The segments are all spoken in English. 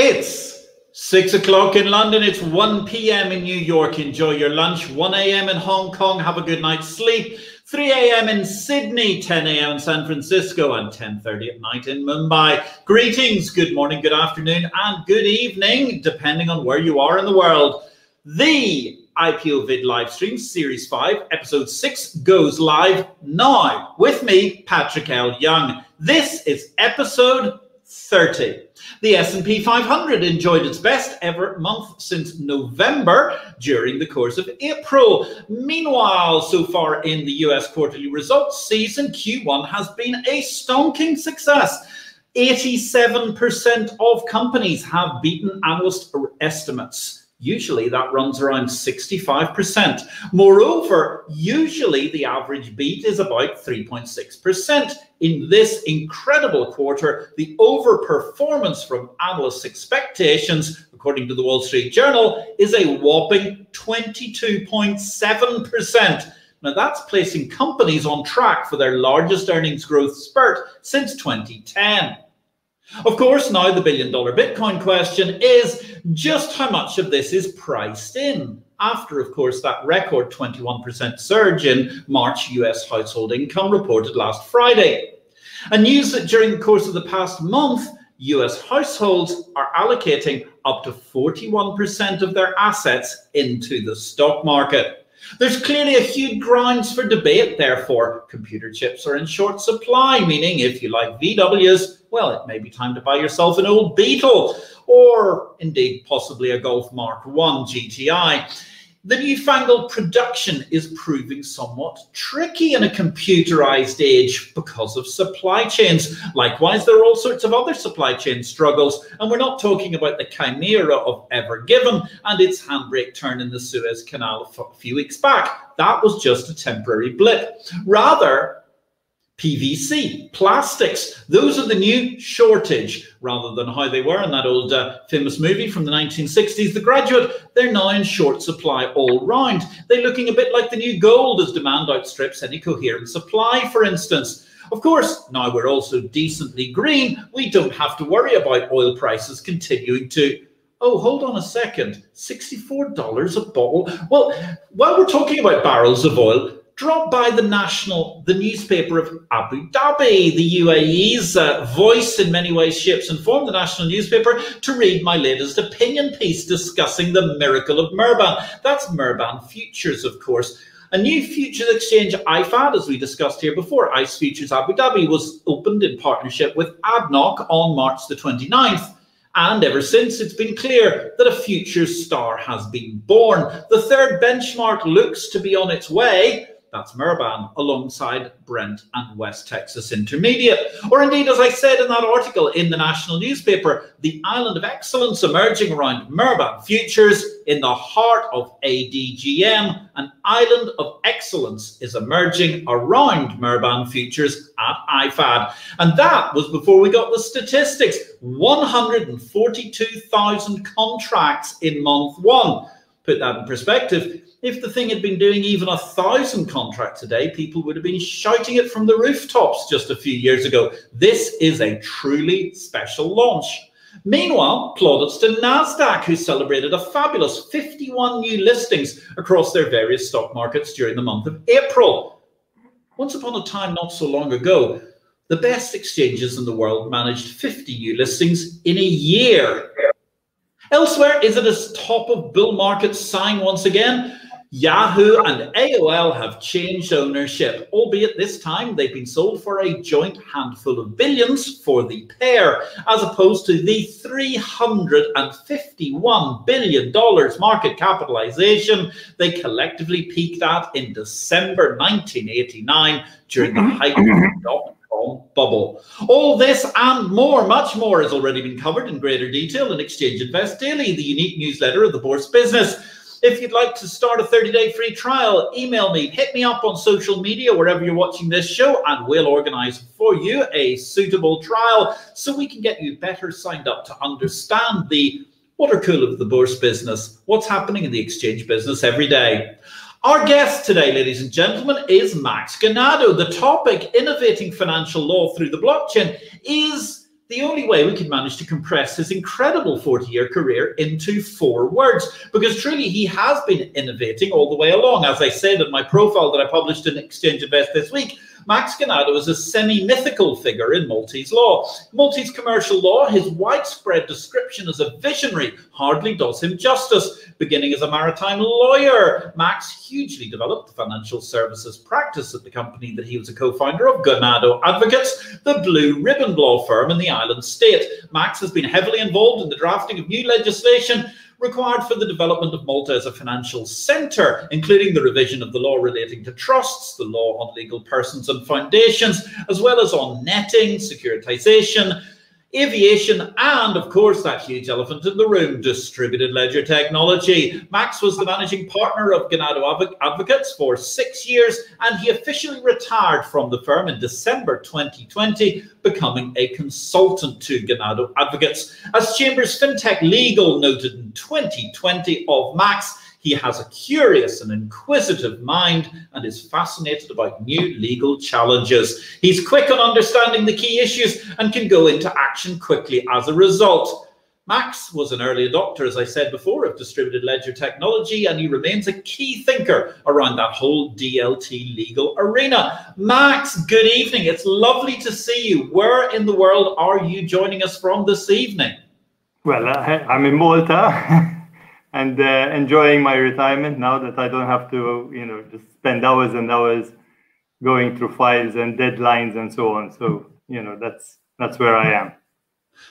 It's six o'clock in London. It's 1 p.m. in New York. Enjoy your lunch. 1 a.m. in Hong Kong. Have a good night's sleep. 3 a.m. in Sydney, 10 a.m. in San Francisco, and 10.30 at night in Mumbai. Greetings, good morning, good afternoon, and good evening, depending on where you are in the world. The IPO Vid live stream series 5, episode 6 goes live now with me, Patrick L. Young. This is episode 30. The S&P 500 enjoyed its best ever month since November during the course of April. Meanwhile, so far in the US quarterly results season, Q1 has been a stonking success. 87% of companies have beaten analyst estimates. Usually that runs around 65%. Moreover, usually the average beat is about 3.6%. In this incredible quarter, the overperformance from analysts' expectations, according to the Wall Street Journal, is a whopping 22.7%. Now that's placing companies on track for their largest earnings growth spurt since 2010. Of course, now the billion dollar Bitcoin question is just how much of this is priced in? After, of course, that record 21% surge in March US household income reported last Friday. And news that during the course of the past month, US households are allocating up to 41% of their assets into the stock market. There's clearly a huge grounds for debate, therefore. Computer chips are in short supply, meaning if you like VWs, well, it may be time to buy yourself an old Beetle or indeed possibly a Golf Mark 1 GTI. The newfangled production is proving somewhat tricky in a computerized age because of supply chains. Likewise, there are all sorts of other supply chain struggles, and we're not talking about the chimera of Ever Given and its handbrake turn in the Suez Canal a few weeks back. That was just a temporary blip. Rather, PVC, plastics. Those are the new shortage rather than how they were in that old uh, famous movie from the 1960s, The Graduate. They're now in short supply all round. They're looking a bit like the new gold as demand outstrips any coherent supply, for instance. Of course, now we're also decently green, we don't have to worry about oil prices continuing to Oh, hold on a second. $64 a bottle. Well, while we're talking about barrels of oil, drop by the national, the newspaper of Abu Dhabi, the UAE's uh, voice in many ways, shapes and form, the national newspaper, to read my latest opinion piece discussing the miracle of Murban. That's Murban Futures, of course. A new futures exchange, IFAD, as we discussed here before, ICE Futures Abu Dhabi, was opened in partnership with ADNOC on March the 29th. And ever since, it's been clear that a futures star has been born. The third benchmark looks to be on its way. That's Murban alongside Brent and West Texas Intermediate. Or indeed, as I said in that article in the national newspaper, the island of excellence emerging around Murban Futures in the heart of ADGM. An island of excellence is emerging around Murban Futures at IFAD. And that was before we got the statistics 142,000 contracts in month one. Put that in perspective if the thing had been doing even a thousand contracts a day, people would have been shouting it from the rooftops just a few years ago. This is a truly special launch. Meanwhile, plaudits to NASDAQ, who celebrated a fabulous 51 new listings across their various stock markets during the month of April. Once upon a time, not so long ago, the best exchanges in the world managed 50 new listings in a year. Elsewhere, is it a top of bull market sign once again? Yahoo and AOL have changed ownership, albeit this time they've been sold for a joint handful of billions for the pair, as opposed to the $351 billion market capitalization they collectively peaked at in December 1989 during the height of the bubble. All this and more, much more, has already been covered in greater detail in Exchange Invest Daily, the unique newsletter of the Bourse Business. If you'd like to start a 30 day free trial, email me, hit me up on social media, wherever you're watching this show, and we'll organize for you a suitable trial so we can get you better signed up to understand the water cool of the bourse business, what's happening in the exchange business every day. Our guest today, ladies and gentlemen, is Max Ganado. The topic, innovating financial law through the blockchain, is the only way we could manage to compress his incredible 40 year career into four words, because truly he has been innovating all the way along. As I said in my profile that I published in Exchange Invest this week, Max Ganado is a semi-mythical figure in Maltese law. Maltese commercial law, his widespread description as a visionary hardly does him justice. Beginning as a maritime lawyer, Max hugely developed the financial services practice at the company that he was a co-founder of, Ganado Advocates, the blue ribbon law firm in the island state. Max has been heavily involved in the drafting of new legislation required for the development of Malta as a financial centre, including the revision of the law relating to trusts, the law on legal persons and foundations, as well as on netting, securitisation, aviation, and of course, that huge elephant in the room, distributed ledger technology. Max was the managing partner of Ganado Advocates for six years, and he officially retired from the firm in December 2020, becoming a consultant to Ganado Advocates. As Chambers FinTech Legal noted in 2020 of Max, he has a curious and inquisitive mind and is fascinated about new legal challenges. He's quick on understanding the key issues and can go into action quickly as a result. Max was an early adopter, as I said before, of distributed ledger technology, and he remains a key thinker around that whole DLT legal arena. Max, good evening. It's lovely to see you. Where in the world are you joining us from this evening? Well, uh, I'm in Malta. and uh, enjoying my retirement now that I don't have to, you know, just spend hours and hours going through files and deadlines and so on. So, you know, that's that's where I am.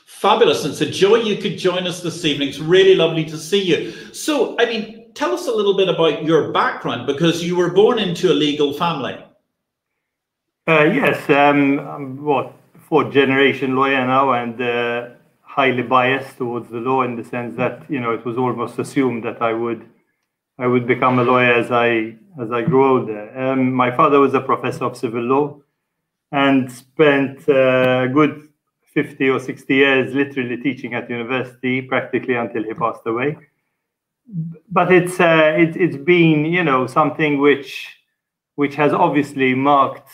Fabulous. And it's a joy you could join us this evening. It's really lovely to see you. So, I mean, tell us a little bit about your background because you were born into a legal family. Uh, yes, um, I'm what fourth generation lawyer now, and uh, highly biased towards the law in the sense that you know it was almost assumed that I would I would become a lawyer as I as I grew older. Um, my father was a professor of civil law and spent uh, a good 50 or 60 years literally teaching at university practically until he passed away. But it's uh, it, it's been you know something which which has obviously marked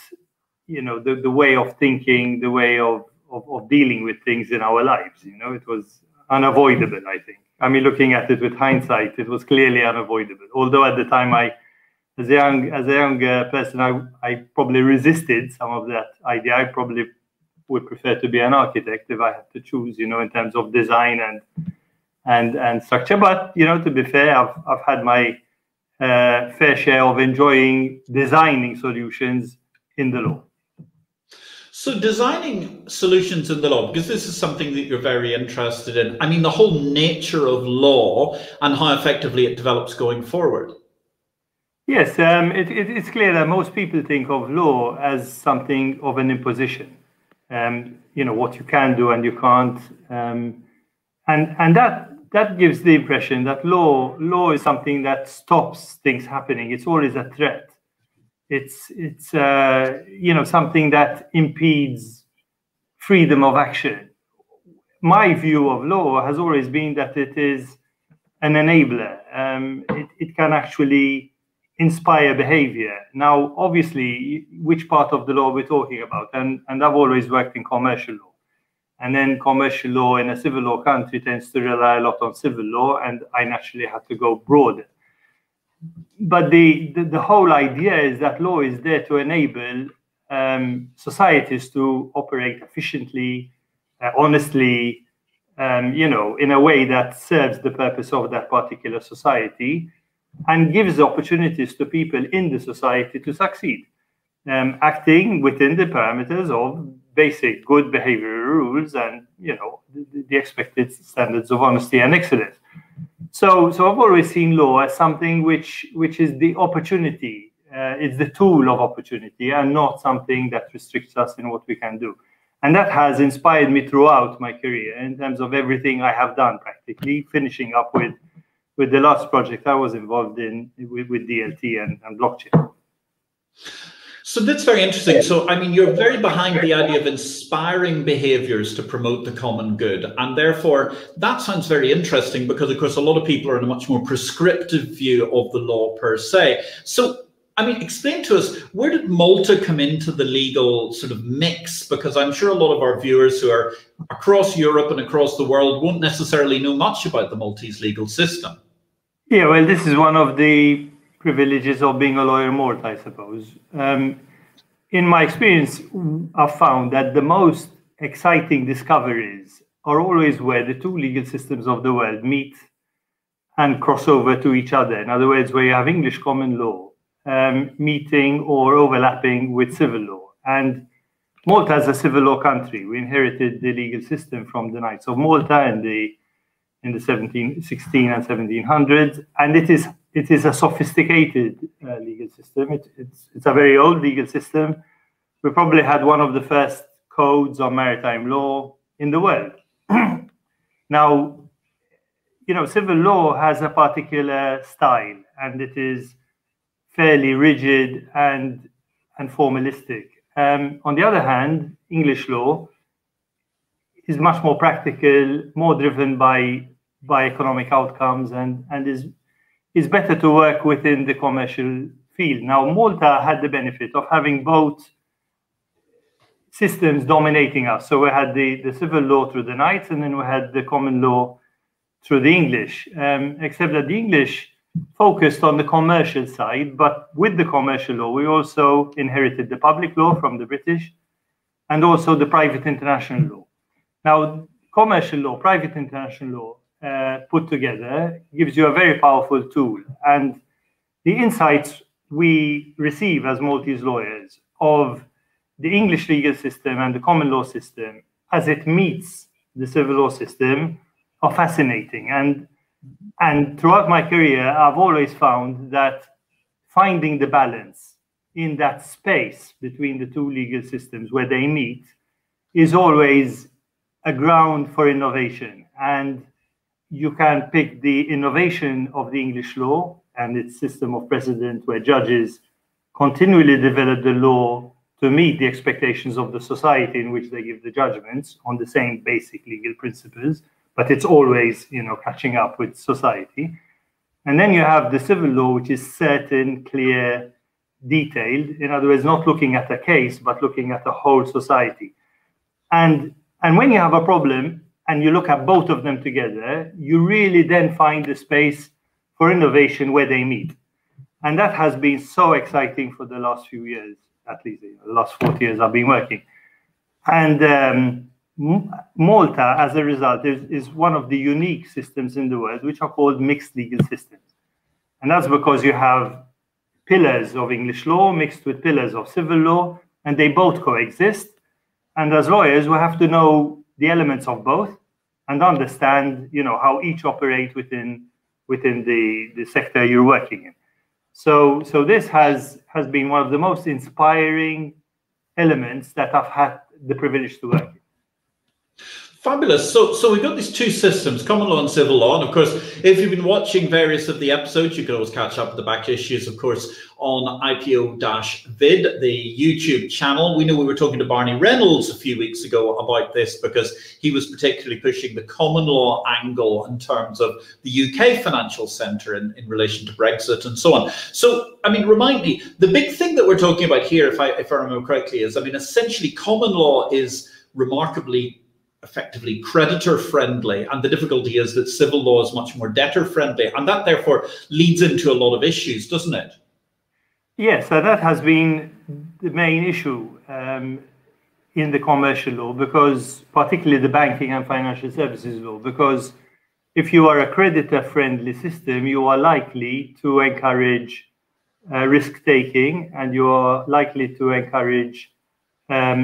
you know the, the way of thinking, the way of of, of dealing with things in our lives. You know, it was unavoidable, I think. I mean, looking at it with hindsight, it was clearly unavoidable. Although at the time, I, as a young as a young person, I, I probably resisted some of that idea. I probably would prefer to be an architect if I had to choose, you know, in terms of design and and and structure. But you know, to be fair, I've I've had my uh, fair share of enjoying designing solutions in the law. So, designing solutions in the law, because this is something that you're very interested in. I mean, the whole nature of law and how effectively it develops going forward. Yes, um, it, it, it's clear that most people think of law as something of an imposition. Um, you know what you can do and you can't, um, and and that that gives the impression that law law is something that stops things happening. It's always a threat it's it's uh, you know something that impedes freedom of action. My view of law has always been that it is an enabler. Um, it, it can actually inspire behavior. Now, obviously, which part of the law we're talking about, and and I've always worked in commercial law, and then commercial law in a civil law country tends to rely a lot on civil law, and I naturally had to go broader but the, the, the whole idea is that law is there to enable um, societies to operate efficiently, uh, honestly, um, you know, in a way that serves the purpose of that particular society and gives opportunities to people in the society to succeed, um, acting within the parameters of basic good behavioral rules and, you know, the, the expected standards of honesty and excellence. So, so I've always seen law as something which which is the opportunity. Uh, it's the tool of opportunity, and not something that restricts us in what we can do. And that has inspired me throughout my career in terms of everything I have done, practically finishing up with with the last project I was involved in with, with DLT and, and blockchain. So that's very interesting. So, I mean, you're very behind the idea of inspiring behaviors to promote the common good. And therefore, that sounds very interesting because, of course, a lot of people are in a much more prescriptive view of the law per se. So, I mean, explain to us where did Malta come into the legal sort of mix? Because I'm sure a lot of our viewers who are across Europe and across the world won't necessarily know much about the Maltese legal system. Yeah, well, this is one of the privileges of being a lawyer Malta, I suppose. Um, in my experience, I've found that the most exciting discoveries are always where the two legal systems of the world meet and cross over to each other. In other words, where you have English common law um, meeting or overlapping with civil law. And Malta is a civil law country. We inherited the legal system from the Knights of Malta in the in the 17, 16 and 1700s, and it is it is a sophisticated uh, legal system. It, it's it's a very old legal system. We probably had one of the first codes on maritime law in the world. now, you know, civil law has a particular style, and it is fairly rigid and and formalistic. Um, on the other hand, English law is much more practical, more driven by by economic outcomes, and and is is better to work within the commercial field. Now, Malta had the benefit of having both systems dominating us. So we had the, the civil law through the Knights, and then we had the common law through the English. Um, except that the English focused on the commercial side, but with the commercial law, we also inherited the public law from the British and also the private international law. Now, commercial law, private international law uh, put together gives you a very powerful tool. And the insights we receive as Maltese lawyers of the English legal system and the common law system as it meets the civil law system are fascinating. And and throughout my career, I've always found that finding the balance in that space between the two legal systems where they meet is always a ground for innovation. And you can pick the innovation of the English law and its system of precedent, where judges continually develop the law to meet the expectations of the society in which they give the judgments on the same basic legal principles but it's always you know catching up with society. And then you have the civil law which is certain clear detailed in other words not looking at a case but looking at the whole society. And and when you have a problem and you look at both of them together you really then find the space for innovation where they meet and that has been so exciting for the last few years at least the last 40 years i've been working and um, Malta, as a result, is, is one of the unique systems in the world which are called mixed legal systems. And that's because you have pillars of English law mixed with pillars of civil law, and they both coexist. And as lawyers, we have to know the elements of both and understand, you know, how each operate within within the, the sector you're working in. So, so this has has been one of the most inspiring elements that I've had the privilege to work in. Fabulous. So, so we've got these two systems, common law and civil law. And of course, if you've been watching various of the episodes, you can always catch up with the back issues, of course, on IPO-Vid, the YouTube channel. We know we were talking to Barney Reynolds a few weeks ago about this because he was particularly pushing the common law angle in terms of the UK financial centre in, in relation to Brexit and so on. So, I mean, remind me, the big thing that we're talking about here, if I, if I remember correctly, is, I mean, essentially common law is remarkably effectively creditor friendly and the difficulty is that civil law is much more debtor friendly and that therefore leads into a lot of issues doesn't it? Yes so that has been the main issue um, in the commercial law because particularly the banking and financial services law because if you are a creditor friendly system you are likely to encourage uh, risk taking and you are likely to encourage um,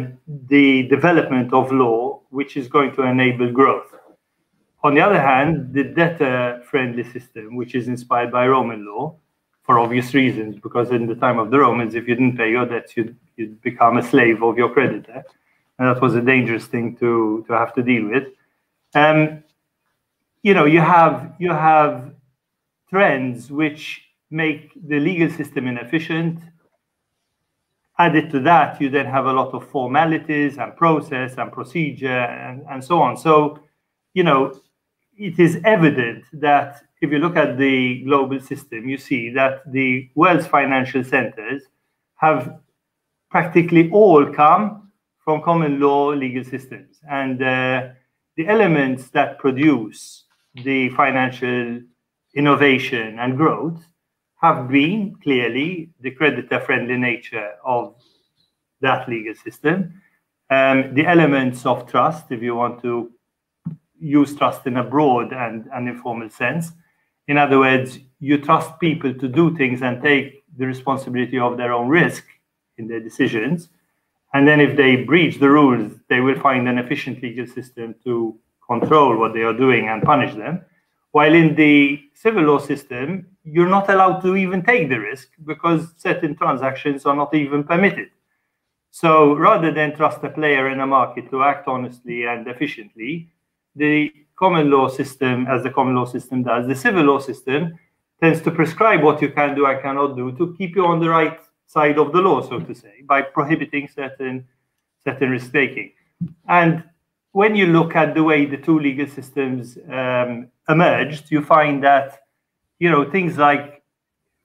the development of law, which is going to enable growth. On the other hand, the debtor-friendly system, which is inspired by Roman law, for obvious reasons, because in the time of the Romans, if you didn't pay your debts, you'd, you'd become a slave of your creditor, and that was a dangerous thing to to have to deal with. Um, you know, you have you have trends which make the legal system inefficient, Added to that, you then have a lot of formalities and process and procedure and, and so on. So, you know, it is evident that if you look at the global system, you see that the world's financial centers have practically all come from common law legal systems. And uh, the elements that produce the financial innovation and growth have been clearly the creditor friendly nature of that legal system, um, the elements of trust, if you want to use trust in a broad and, and informal sense. In other words, you trust people to do things and take the responsibility of their own risk in their decisions. And then if they breach the rules, they will find an efficient legal system to control what they are doing and punish them. While in the civil law system, you're not allowed to even take the risk because certain transactions are not even permitted. So rather than trust a player in a market to act honestly and efficiently, the common law system, as the common law system does, the civil law system tends to prescribe what you can do and cannot do to keep you on the right side of the law, so to say, by prohibiting certain certain risk taking. And when you look at the way the two legal systems um, emerged, you find that you know things like,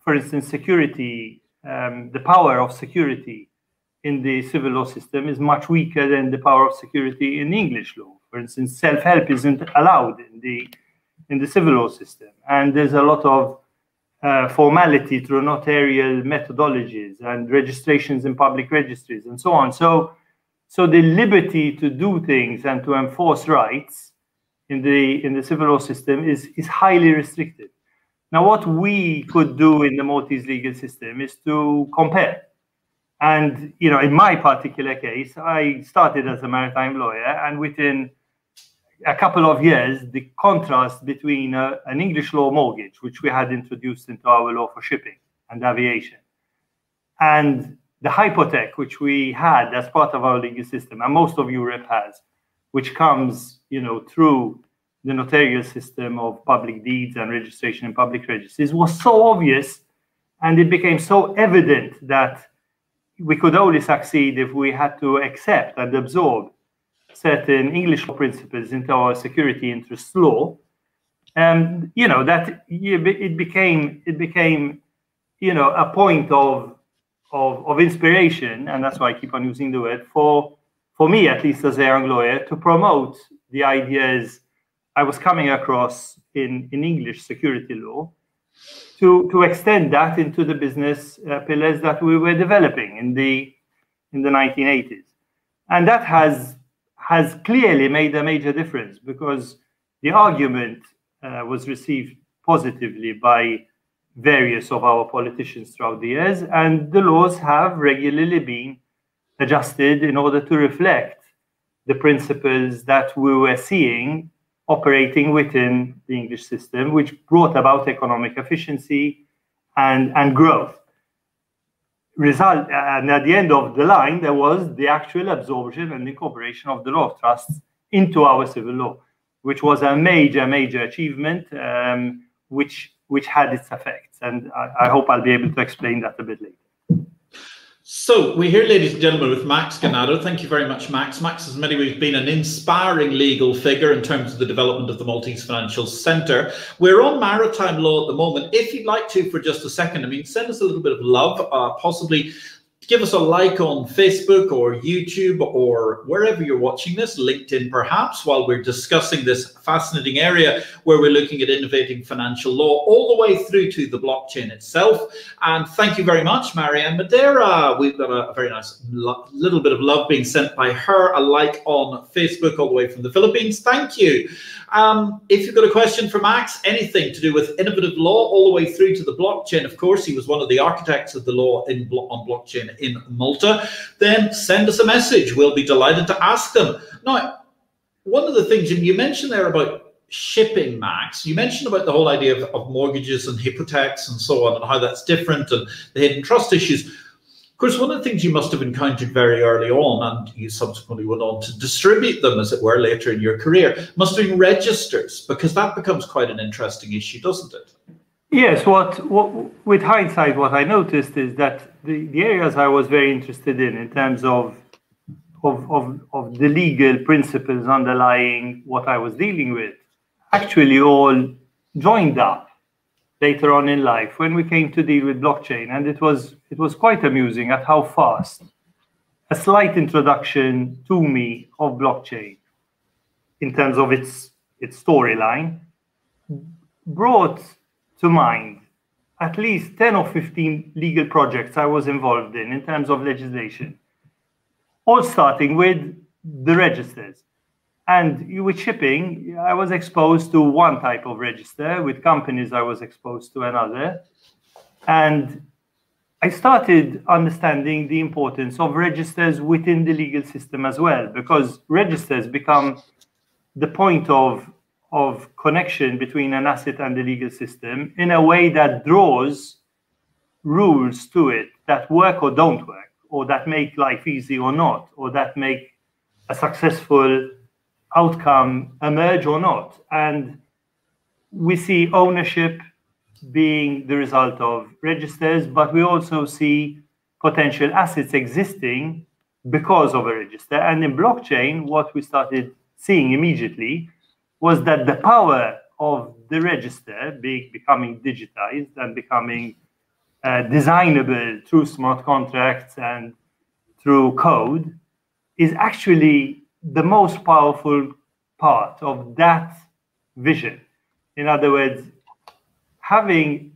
for instance, security, um, the power of security in the civil law system is much weaker than the power of security in English law. For instance, self-help isn't allowed in the in the civil law system, and there's a lot of uh, formality through notarial methodologies and registrations in public registries and so on. So, so the liberty to do things and to enforce rights in the in the civil law system is is highly restricted. Now, what we could do in the Maltese legal system is to compare. And you know, in my particular case, I started as a maritime lawyer, and within a couple of years, the contrast between uh, an English law mortgage, which we had introduced into our law for shipping and aviation, and the hypothec, which we had as part of our legal system, and most of Europe has, which comes, you know, through the notarial system of public deeds and registration in public registries, was so obvious, and it became so evident that we could only succeed if we had to accept and absorb certain English law principles into our security interest law. And you know that it became it became you know a point of of, of inspiration, and that's why I keep on using the word for for me at least as a young lawyer to promote the ideas I was coming across in in English security law to, to extend that into the business uh, pillars that we were developing in the in the 1980s. And that has has clearly made a major difference because the argument uh, was received positively by various of our politicians throughout the years, and the laws have regularly been adjusted in order to reflect the principles that we were seeing operating within the English system, which brought about economic efficiency and, and growth. Result, and at the end of the line, there was the actual absorption and incorporation of the law of trusts into our civil law, which was a major, major achievement, um, which which had its effects. And I, I hope I'll be able to explain that a bit later. So we're here, ladies and gentlemen, with Max Ganado. Thank you very much, Max. Max has in many ways been an inspiring legal figure in terms of the development of the Maltese Financial Centre. We're on maritime law at the moment. If you'd like to, for just a second, I mean, send us a little bit of love, uh, possibly give us a like on Facebook or YouTube or wherever you're watching this, LinkedIn perhaps, while we're discussing this fascinating area where we're looking at innovating financial law all the way through to the blockchain itself. And thank you very much, Marianne Madeira. We've got a, very nice little bit of love being sent by her, a like on Facebook all the way from the Philippines. Thank you. Um, if you've got a question for Max, anything to do with innovative law all the way through to the blockchain, of course, he was one of the architects of the law in on blockchain in Malta, then send us a message. We'll be delighted to ask them. Now, one of the things you mentioned there about shipping, Max, you mentioned about the whole idea of, of mortgages and hypothecs and so on, and how that's different and the hidden trust issues. Of course, one of the things you must have encountered very early on, and you subsequently went on to distribute them, as it were, later in your career, must have been registers, because that becomes quite an interesting issue, doesn't it? Yes, what, what with hindsight, what I noticed is that the, the areas I was very interested in, in terms of, of, of, of the legal principles underlying what I was dealing with, actually all joined up later on in life when we came to deal with blockchain, and it was it was quite amusing at how fast a slight introduction to me of blockchain in terms of its its storyline brought to mind at least 10 or 15 legal projects I was involved in in terms of legislation, all starting with the registers. And with shipping, I was exposed to one type of register. With companies, I was exposed to another. And I started understanding the importance of registers within the legal system as well, because registers become the point of, of connection between an asset and the legal system in a way that draws rules to it that work or don't work, or that make life easy or not, or that make a successful outcome emerge or not. And we see ownership being the result of registers, but we also see potential assets existing because of a register. And in blockchain, what we started seeing immediately was that the power of the register being becoming digitized and becoming uh, designable through smart contracts and through code is actually the most powerful part of that vision. In other words, having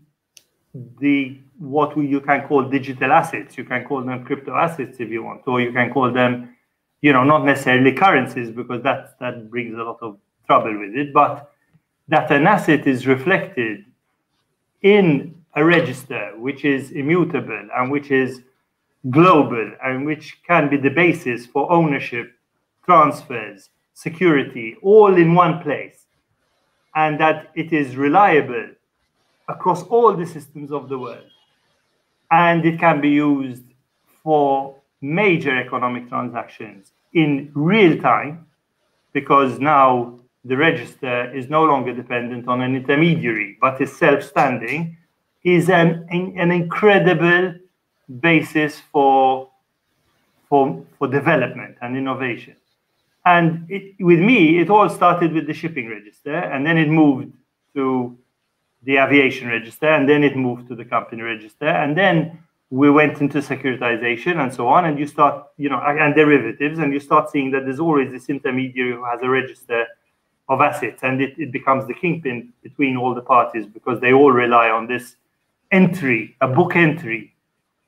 the what you can call digital assets, you can call them crypto assets if you want, or you can call them, you know, not necessarily currencies because that that brings a lot of trouble with it, but that an asset is reflected in a register which is immutable and which is global and which can be the basis for ownership transfers, security, all in one place, and that it is reliable across all the systems of the world. And it can be used for major economic transactions in real time, because now the register is no longer dependent on an intermediary, but is self standing, is an, an incredible basis for, for, for development and innovation. And it, with me, it all started with the shipping register, and then it moved to the aviation register, and then it moved to the company register, and then we went into securitization and so on. And you start, you know, and derivatives, and you start seeing that there's always this intermediary who has a register of assets, and it, it becomes the kingpin between all the parties because they all rely on this entry, a book entry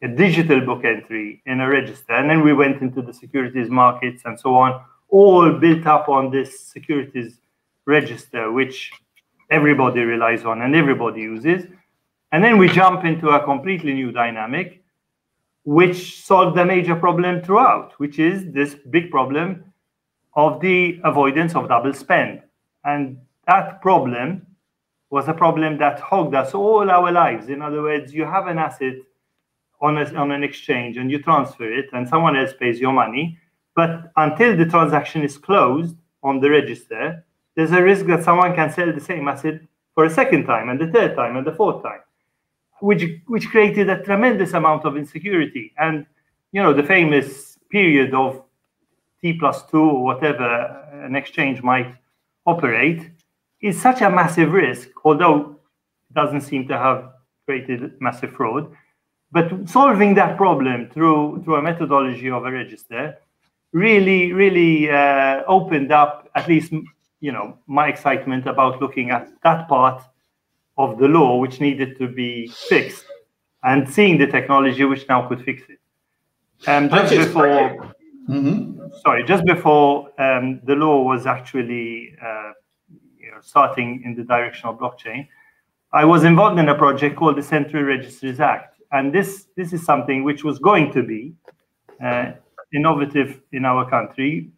a digital book entry in a register. And then we went into the securities markets and so on, all built up on this securities register, which everybody relies on and everybody uses. And then we jump into a completely new dynamic, which solved the major problem throughout, which is this big problem of the avoidance of double spend. And that problem was a problem that hogged us all our lives. In other words, you have an asset on, a, on an exchange and you transfer it and someone else pays your money. But until the transaction is closed on the register, there's a risk that someone can sell the same asset for a second time and the third time and the fourth time, which which created a tremendous amount of insecurity. And you know, the famous period of T plus two or whatever an exchange might operate is such a massive risk, although it doesn't seem to have created massive fraud. But solving that problem through through a methodology of a register really, really uh, opened up at least you know my excitement about looking at that part of the law which needed to be fixed and seeing the technology which now could fix it. Um, just before, mm-hmm. sorry, just before um, the law was actually uh, you know, starting in the direction of blockchain, I was involved in a project called the Central Registries Act, and this this is something which was going to be uh, innovative in our country,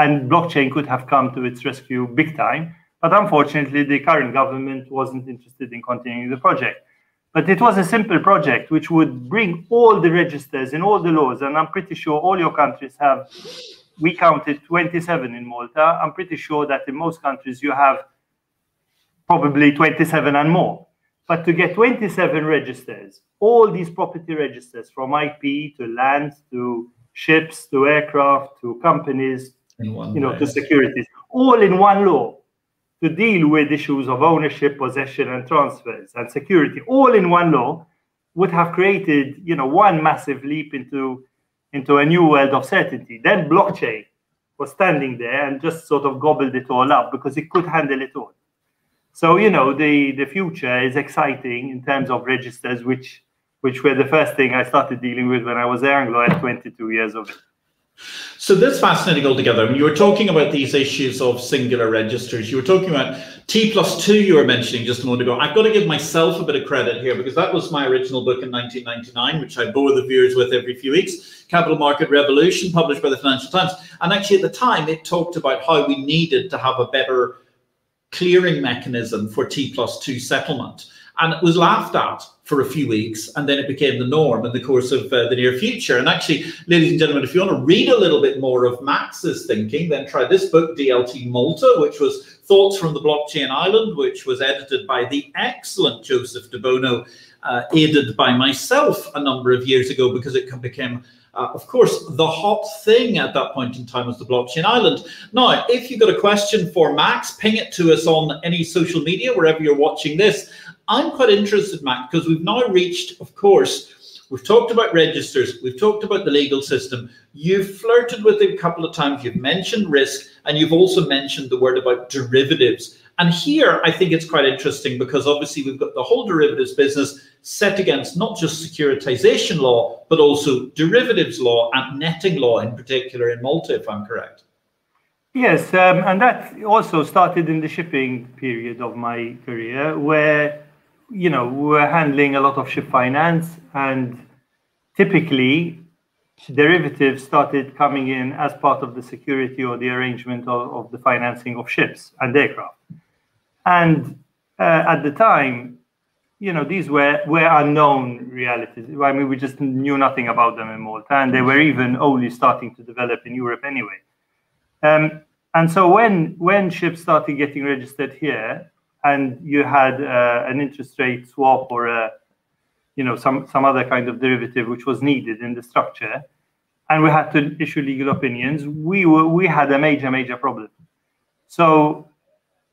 and blockchain could have come to its rescue big time. But unfortunately, the current government wasn't interested in continuing the project. But it was a simple project which would bring all the registers and all the laws, and I'm pretty sure all your countries have. We counted 27 in Malta. I'm pretty sure that in most countries you have probably 27 and more. But to get 27 registers, all these property registers from IP to land to ships to aircraft to companies, you know, to securities, all in one law to deal with issues of ownership, possession, and transfers and security all in one law would have created, you know, one massive leap into into a new world of certainty. Then blockchain was standing there and just sort of gobbled it all up because it could handle it all. So you know the the future is exciting in terms of registers, which which were the first thing I started dealing with when I was a Anglo at 22 years of age. So that's fascinating altogether. I mean, you were talking about these issues of singular registers. You were talking about T plus two you were mentioning just a moment ago. I've got to give myself a bit of credit here because that was my original book in 1999, which I bore the viewers with every few weeks, Capital Market Revolution, published by the Financial Times. And actually at the time, it talked about how we needed to have a better clearing mechanism for T plus two settlement. And it was laughed at for a few weeks, and then it became the norm in the course of uh, the near future. And actually, ladies and gentlemen, if you want to read a little bit more of Max's thinking, then try this book, DLT Malta, which was Thoughts from the Blockchain Island, which was edited by the excellent Joseph De Bono, uh, aided by myself a number of years ago, because it became uh, of course, the hot thing at that point in time was the blockchain island. Now, if you've got a question for Max, ping it to us on any social media, wherever you're watching this. I'm quite interested, Max, because we've now reached, of course, we've talked about registers, we've talked about the legal system. You've flirted with it a couple of times, you've mentioned risk, and you've also mentioned the word about derivatives. And here, I think it's quite interesting because obviously we've got the whole derivatives business set against not just securitization law, but also derivatives law and netting law in particular in Malta, if I'm correct. Yes, um, and that also started in the shipping period of my career, where you know, we're handling a lot of ship finance, and typically derivatives started coming in as part of the security or the arrangement of, of the financing of ships and aircraft. And uh, at the time, you know, these were, were unknown realities. I mean, we just knew nothing about them in Malta, and they were even only starting to develop in Europe anyway. Um, and so when when ships started getting registered here, and you had uh, an interest rate swap or a, you know, some some other kind of derivative which was needed in the structure, and we had to issue legal opinions, we were we had a major major problem. So,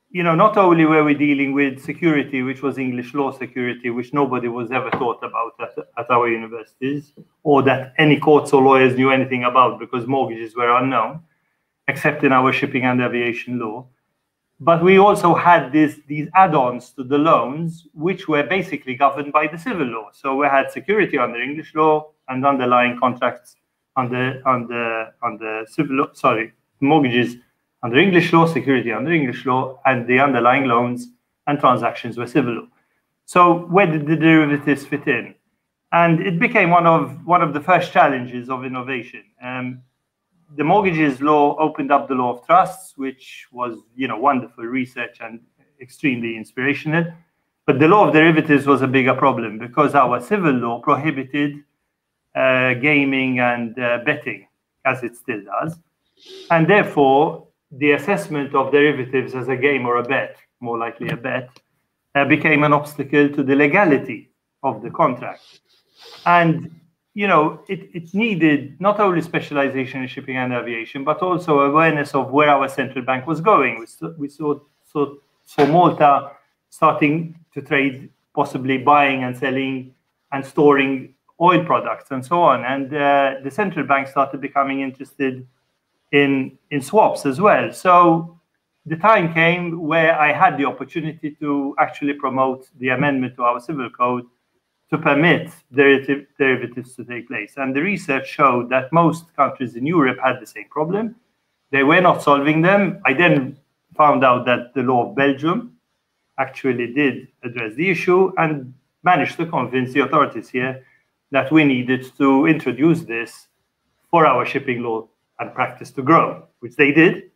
you know, not only were we dealing with security, which was English law security, which nobody was ever taught about at, at our universities, or that any courts or lawyers knew anything about because mortgages were unknown, except in our shipping and aviation law but we also had this, these add-ons to the loans, which were basically governed by the civil law. So we had security under English law and underlying contracts under under under civil law, sorry, mortgages under English law, security under English law, and the underlying loans and transactions were civil law. So where did the derivatives fit in? And it became one of one of the first challenges of innovation. Um, the mortgages law opened up the law of trusts, which was you know wonderful research and extremely inspirational. But the law of derivatives was a bigger problem because our civil law prohibited uh, gaming and uh, betting, as it still does, and therefore the assessment of derivatives as a game or a bet, more likely a bet, uh, became an obstacle to the legality of the contract. And you know, it, needed not only specialization in shipping and aviation, but also awareness of where our central bank was going. We saw, we saw, saw, saw Malta starting to trade, possibly buying and selling and storing oil products and so on. And uh, the central bank started becoming interested in, in swaps as well. So the time came where I had the opportunity to actually promote the amendment to our civil code to permit derivative, derivatives to take place. And the research showed that most countries in Europe had the same problem. They were not solving them. I then found out that the law of Belgium actually did address the issue and managed to convince the authorities here that we needed to introduce this for our shipping law and practice to grow, which they did.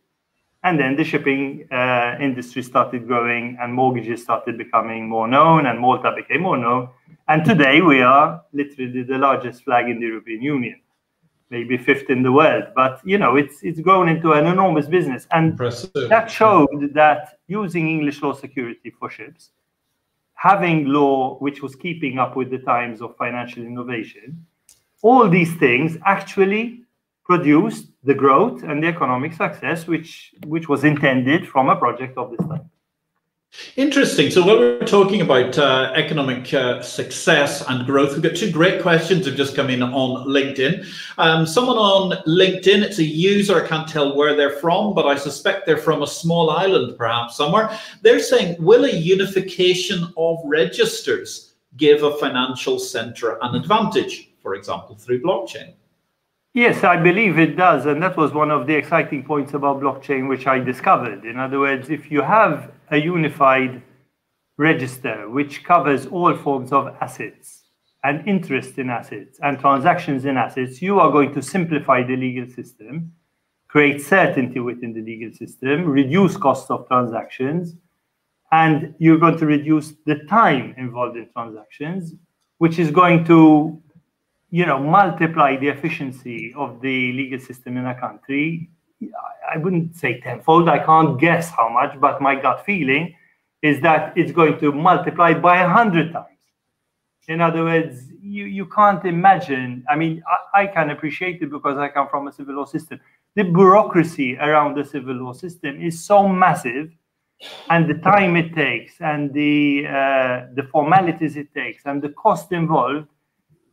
And then the shipping uh, industry started growing and mortgages started becoming more known and Malta became more known. And today we are literally the largest flag in the European Union, maybe fifth in the world. But you know, it's it's grown into an enormous business. And Impressive. that showed that using English law security for ships, having law which was keeping up with the times of financial innovation, all these things actually produced the growth and the economic success which which was intended from a project of this type. Interesting. So, while we're talking about uh, economic uh, success and growth, we've got two great questions have just come in on LinkedIn. Um, someone on LinkedIn, it's a user, I can't tell where they're from, but I suspect they're from a small island, perhaps somewhere. They're saying, Will a unification of registers give a financial center an advantage, for example, through blockchain? Yes, I believe it does. And that was one of the exciting points about blockchain, which I discovered. In other words, if you have a unified register which covers all forms of assets and interest in assets and transactions in assets, you are going to simplify the legal system, create certainty within the legal system, reduce costs of transactions, and you're going to reduce the time involved in transactions, which is going to you know, multiply the efficiency of the legal system in a country, I wouldn't say tenfold. I can't guess how much, but my gut feeling is that it's going to multiply by a hundred times. In other words, you, you can't imagine. I mean, I, I can appreciate it because I come from a civil law system. The bureaucracy around the civil law system is so massive, and the time it takes, and the uh, the formalities it takes, and the cost involved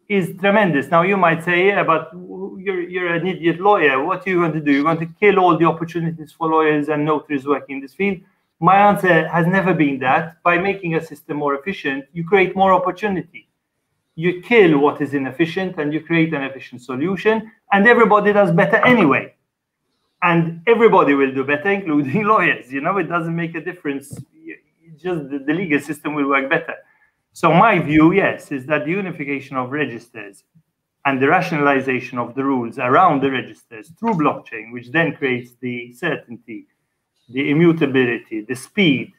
is tremendous. Now you might say, yeah, but you're you're an idiot lawyer. What are you going to do? You're going to kill all the opportunities for lawyers and notaries working in this field. My answer has never been that. By making a system more efficient, you create more opportunity. You kill what is inefficient and you create an efficient solution, and everybody does better anyway. And everybody will do better, including lawyers. You know, it doesn't make a difference. Just the, legal system will work better. So my view, yes, is that the unification of registers and the rationalization of the rules around the registers through blockchain, which then creates the certainty, the immutability, the speed,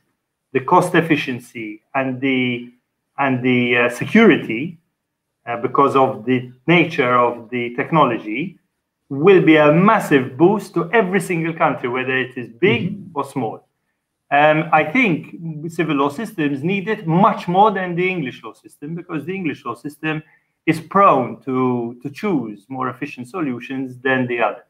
the cost efficiency, and the and the uh, security, uh, because of the nature of the technology, will be a massive boost to every single country, whether it is big mm -hmm. or small. Um, I think civil law systems need it much more than the English law system because the English law system is prone to, to choose more efficient solutions than the other.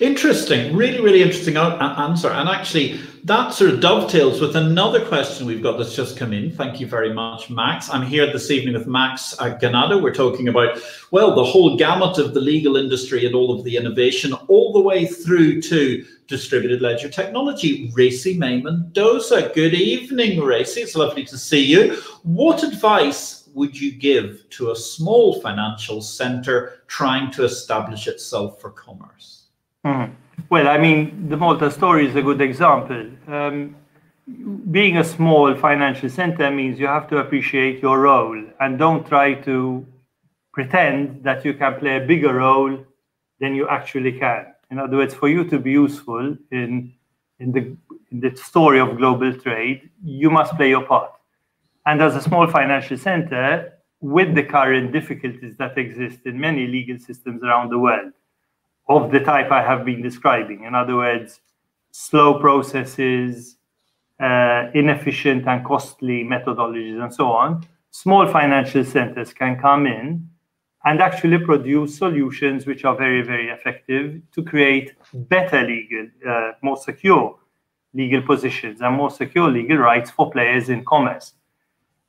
Interesting, really, really interesting answer. And actually, that sort of dovetails with another question we've got that's just come in. Thank you very much, Max. I'm here this evening with Max Ganado. We're talking about, well, the whole gamut of the legal industry and all of the innovation, all the way through to distributed ledger technology. Racy May Mendoza. Good evening, Racy. It's lovely to see you. What advice would you give to a small financial center trying to establish itself for commerce? Mm. Well, I mean, the Malta story is a good example. Um, being a small financial center means you have to appreciate your role and don't try to pretend that you can play a bigger role than you actually can. In other words, for you to be useful in, in, the, in the story of global trade, you must play your part. And as a small financial center, with the current difficulties that exist in many legal systems around the world, of the type I have been describing. In other words, slow processes, uh, inefficient and costly methodologies, and so on, small financial centers can come in and actually produce solutions which are very, very effective to create better legal, uh, more secure legal positions and more secure legal rights for players in commerce.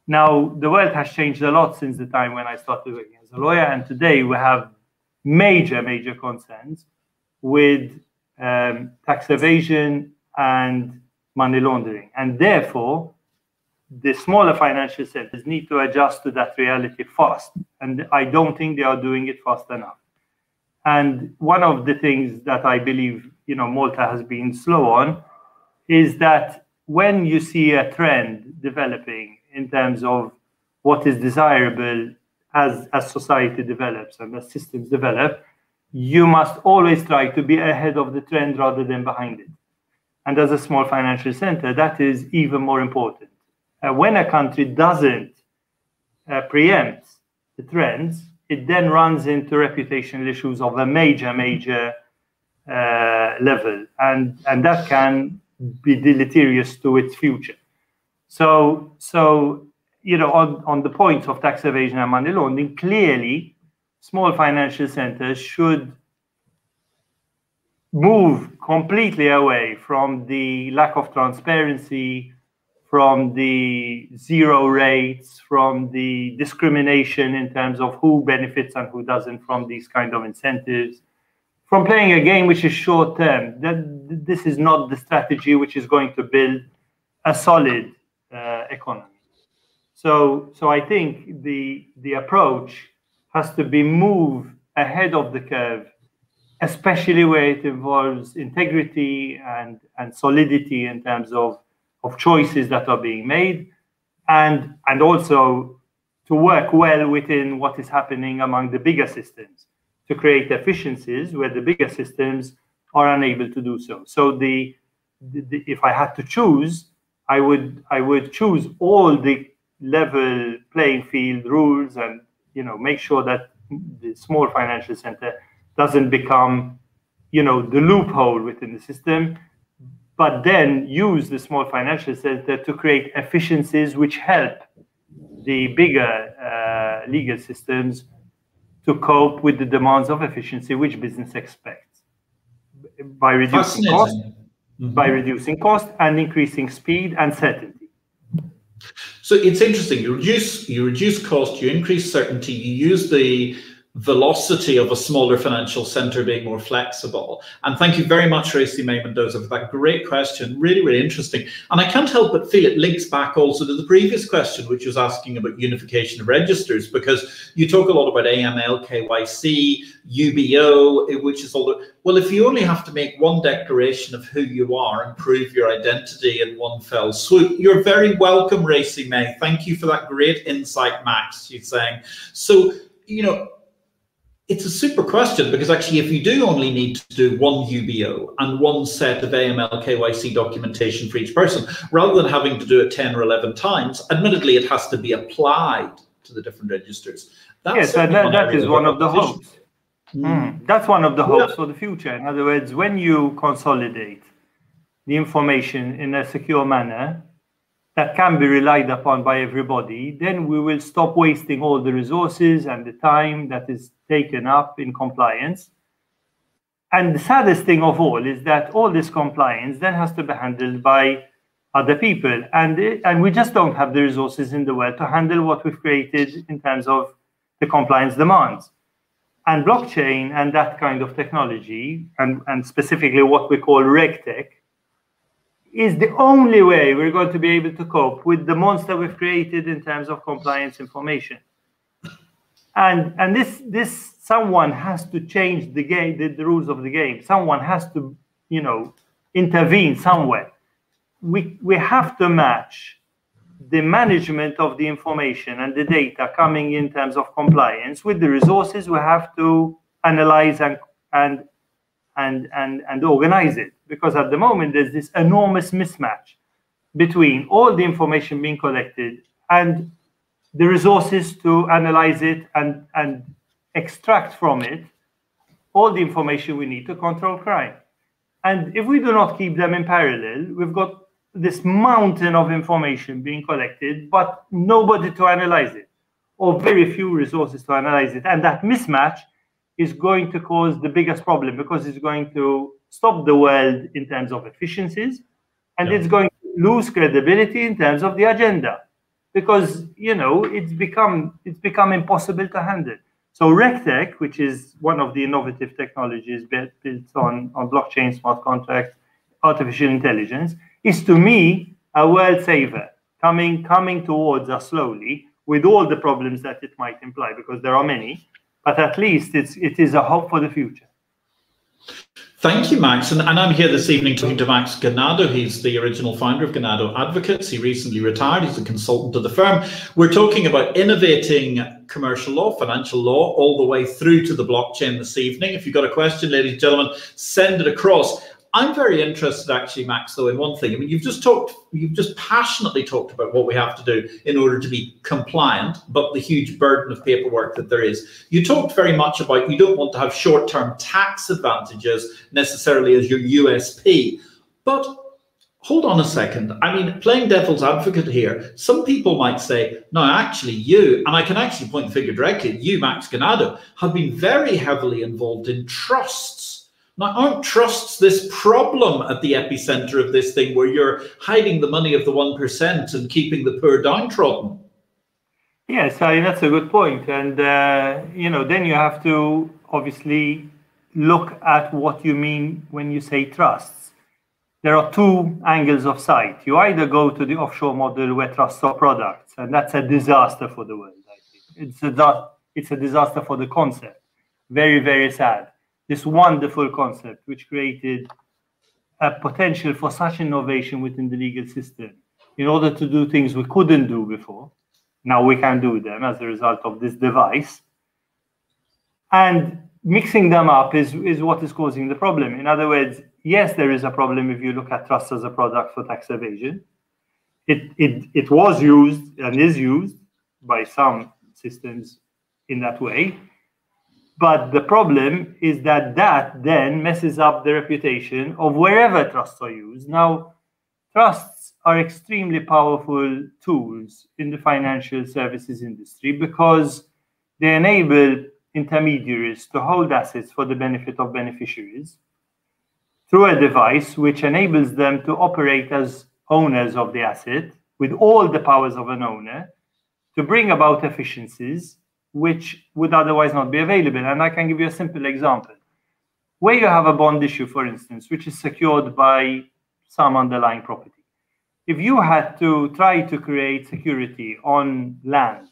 Now, the world has changed a lot since the time when I started working as a lawyer, and today we have major, major concerns with um, tax evasion and money laundering. And therefore, the smaller financial centers need to adjust to that reality fast. And I don't think they are doing it fast enough. And one of the things that I believe, you know, Malta has been slow on is that when you see a trend developing in terms of what is desirable as as society develops and as systems develop, you must always try to be ahead of the trend rather than behind it. And as a small financial center, that is even more important. Uh, when a country doesn't uh, preempt the trends, it then runs into reputational issues of a major, major uh, level, and and that can be deleterious to its future. So so you know, on, on the point of tax evasion and money laundering, clearly small financial centers should move completely away from the lack of transparency, from the zero rates, from the discrimination in terms of who benefits and who doesn't from these kind of incentives, from playing a game which is short term. That this is not the strategy which is going to build a solid uh, economy. So, so I think the the approach has to be move ahead of the curve, especially where it involves integrity and and solidity in terms of of choices that are being made, and and also to work well within what is happening among the bigger systems to create efficiencies where the bigger systems are unable to do so. So the, the, the if I had to choose, I would I would choose all the level playing field rules and you know make sure that the small financial center doesn't become you know the loophole within the system but then use the small financial center to create efficiencies which help the bigger uh, legal systems to cope with the demands of efficiency which business expects. By reducing cost mm-hmm. by reducing cost and increasing speed and certainty. So it's interesting you reduce you reduce cost you increase certainty you use the velocity of a smaller financial center being more flexible? And thank you very much, Racy May Mendoza, for that great question. Really, really interesting. And I can't help but feel it links back also to the previous question, which was asking about unification of registers, because you talk a lot about AML, KYC, UBO, eh, which is all the, well, if you only have to make one declaration of who you are and prove your identity in one fell swoop, you're very welcome, Racy May. Thank you for that great insight, Max, she's saying. So, you know, it's a super question because actually, if you do only need to do one UBO and one set of AML KYC documentation for each person, rather than having to do it 10 or 11 times, admittedly, it has to be applied to the different registers. That's yes, that, that is one of the hopes. Mm. That's one of the hopes yeah. for the future. In other words, when you consolidate the information in a secure manner, that can be relied upon by everybody, then we will stop wasting all the resources and the time that is taken up in compliance. And the saddest thing of all is that all this compliance then has to be handled by other people. And, and we just don't have the resources in the world to handle what we've created in terms of the compliance demands. And blockchain and that kind of technology, and, and specifically what we call RegTech, is the only way we're going to be able to cope with the monster we've created in terms of compliance information. And and this this someone has to change the game, the, the rules of the game. Someone has to, you know, intervene somewhere. We we have to match the management of the information and the data coming in terms of compliance with the resources we have to analyze and and and and and organize it because at the moment there's this enormous mismatch between all the information being collected and the resources to analyze it and, and extract from it all the information we need to control crime. And if we do not keep them in parallel, we've got this mountain of information being collected, but nobody to analyze it, or very few resources to analyze it. And that mismatch is going to cause the biggest problem because it's going to stop the world in terms of efficiencies, and yeah. it's going to lose credibility in terms of the agenda because you know it's become it's become impossible to handle. So RegTech, which is one of the innovative technologies built, built on, on blockchain, smart contracts, artificial intelligence, is to me a world saver coming coming towards us slowly with all the problems that it might imply, because there are many, but at least it's it is a hope for the future. Thank you, Max. And, and, I'm here this evening talking to Max Ganado. He's the original founder of Ganado Advocates. He recently retired. He's a consultant to the firm. We're talking about innovating commercial law, financial law, all the way through to the blockchain this evening. If you've got a question, ladies and gentlemen, send it across. I'm very interested, actually, Max, though, in one thing. I mean, you've just talked, you've just passionately talked about what we have to do in order to be compliant, but the huge burden of paperwork that there is. You talked very much about you don't want to have short term tax advantages necessarily as your USP. But hold on a second. I mean, playing devil's advocate here, some people might say, no, actually, you, and I can actually point the figure directly, you, Max Ganado, have been very heavily involved in trusts Now, aren't trusts this problem at the epicenter of this thing where you're hiding the money of the 1% and keeping the poor downtrodden? Yes, I mean, that's a good point. And, uh, you know, then you have to obviously look at what you mean when you say trusts. There are two angles of sight. You either go to the offshore model where trusts are products, and that's a disaster for the world, I think. It's a, it's a disaster for the concept. Very, very sad this wonderful concept which created a potential for such innovation within the legal system in order to do things we couldn't do before. Now we can do them as a result of this device. And mixing them up is, is what is causing the problem. In other words, yes, there is a problem if you look at trust as a product for tax evasion. It, it, it was used and is used by some systems in that way. But the problem is that that then messes up the reputation of wherever trusts are used. Now, trusts are extremely powerful tools in the financial services industry because they enable intermediaries to hold assets for the benefit of beneficiaries through a device which enables them to operate as owners of the asset with all the powers of an owner to bring about efficiencies which would otherwise not be available. And I can give you a simple example. Where you have a bond issue, for instance, which is secured by some underlying property. If you had to try to create security on land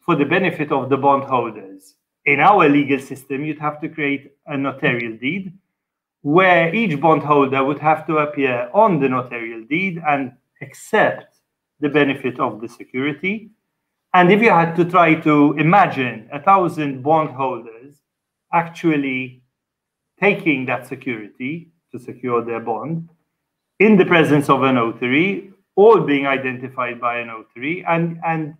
for the benefit of the bondholders, in our legal system, you'd have to create a notarial deed where each bondholder would have to appear on the notarial deed and accept the benefit of the security and if you had to try to imagine a thousand bondholders actually taking that security to secure their bond in the presence of a notary, all being identified by a notary, and and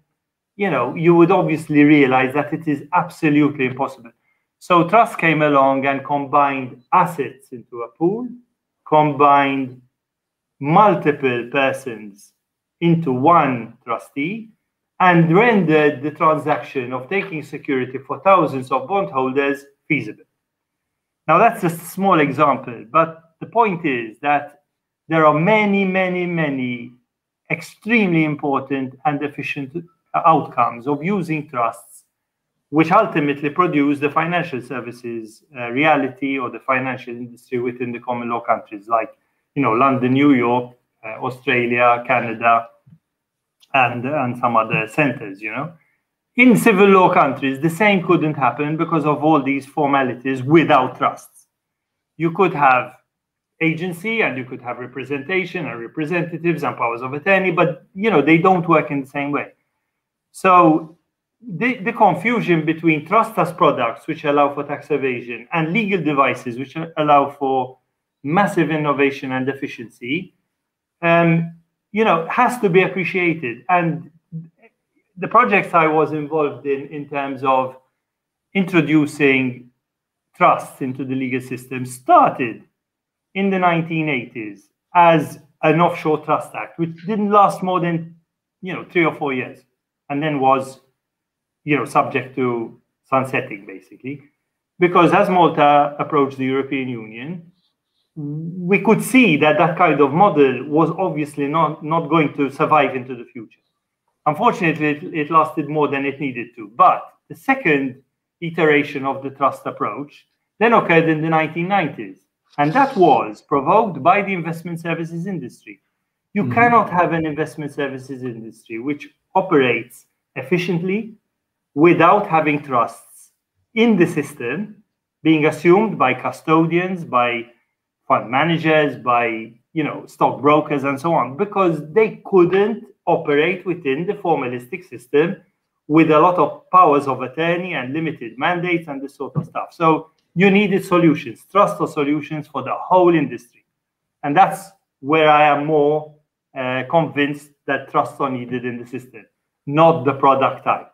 you know you would obviously realize that it is absolutely impossible. So trust came along and combined assets into a pool, combined multiple persons into one trustee, and rendered the transaction of taking security for thousands of bondholders feasible. Now, that's just a small example, but the point is that there are many, many, many extremely important and efficient outcomes of using trusts, which ultimately produce the financial services uh, reality or the financial industry within the common law countries like, you know, London, New York, uh, Australia, Canada, and and some other centers you know? In civil law countries the same couldn't happen because of all these formalities without trusts. You could have agency and you could have representation and representatives and powers of attorney but you know they don't work in the same way. So the, the confusion between trust as products which allow for tax evasion and legal devices which allow for massive innovation and efficiency um, you know, has to be appreciated. And the projects I was involved in, in terms of introducing trusts into the legal system, started in the 1980s as an offshore trust act, which didn't last more than, you know, three or four years, and then was, you know, subject to sunsetting basically, because as Malta approached the European Union, we could see that that kind of model was obviously not, not going to survive into the future. Unfortunately, it, it lasted more than it needed to. But the second iteration of the trust approach then occurred in the 1990s. And that was provoked by the investment services industry. You mm-hmm. cannot have an investment services industry which operates efficiently without having trusts in the system being assumed by custodians, by fund managers, by you know stockbrokers and so on, because they couldn't operate within the formalistic system with a lot of powers of attorney and limited mandates and this sort of stuff. So you needed solutions, trusted solutions for the whole industry, and that's where I am more uh, convinced that trusts are needed in the system, not the product type.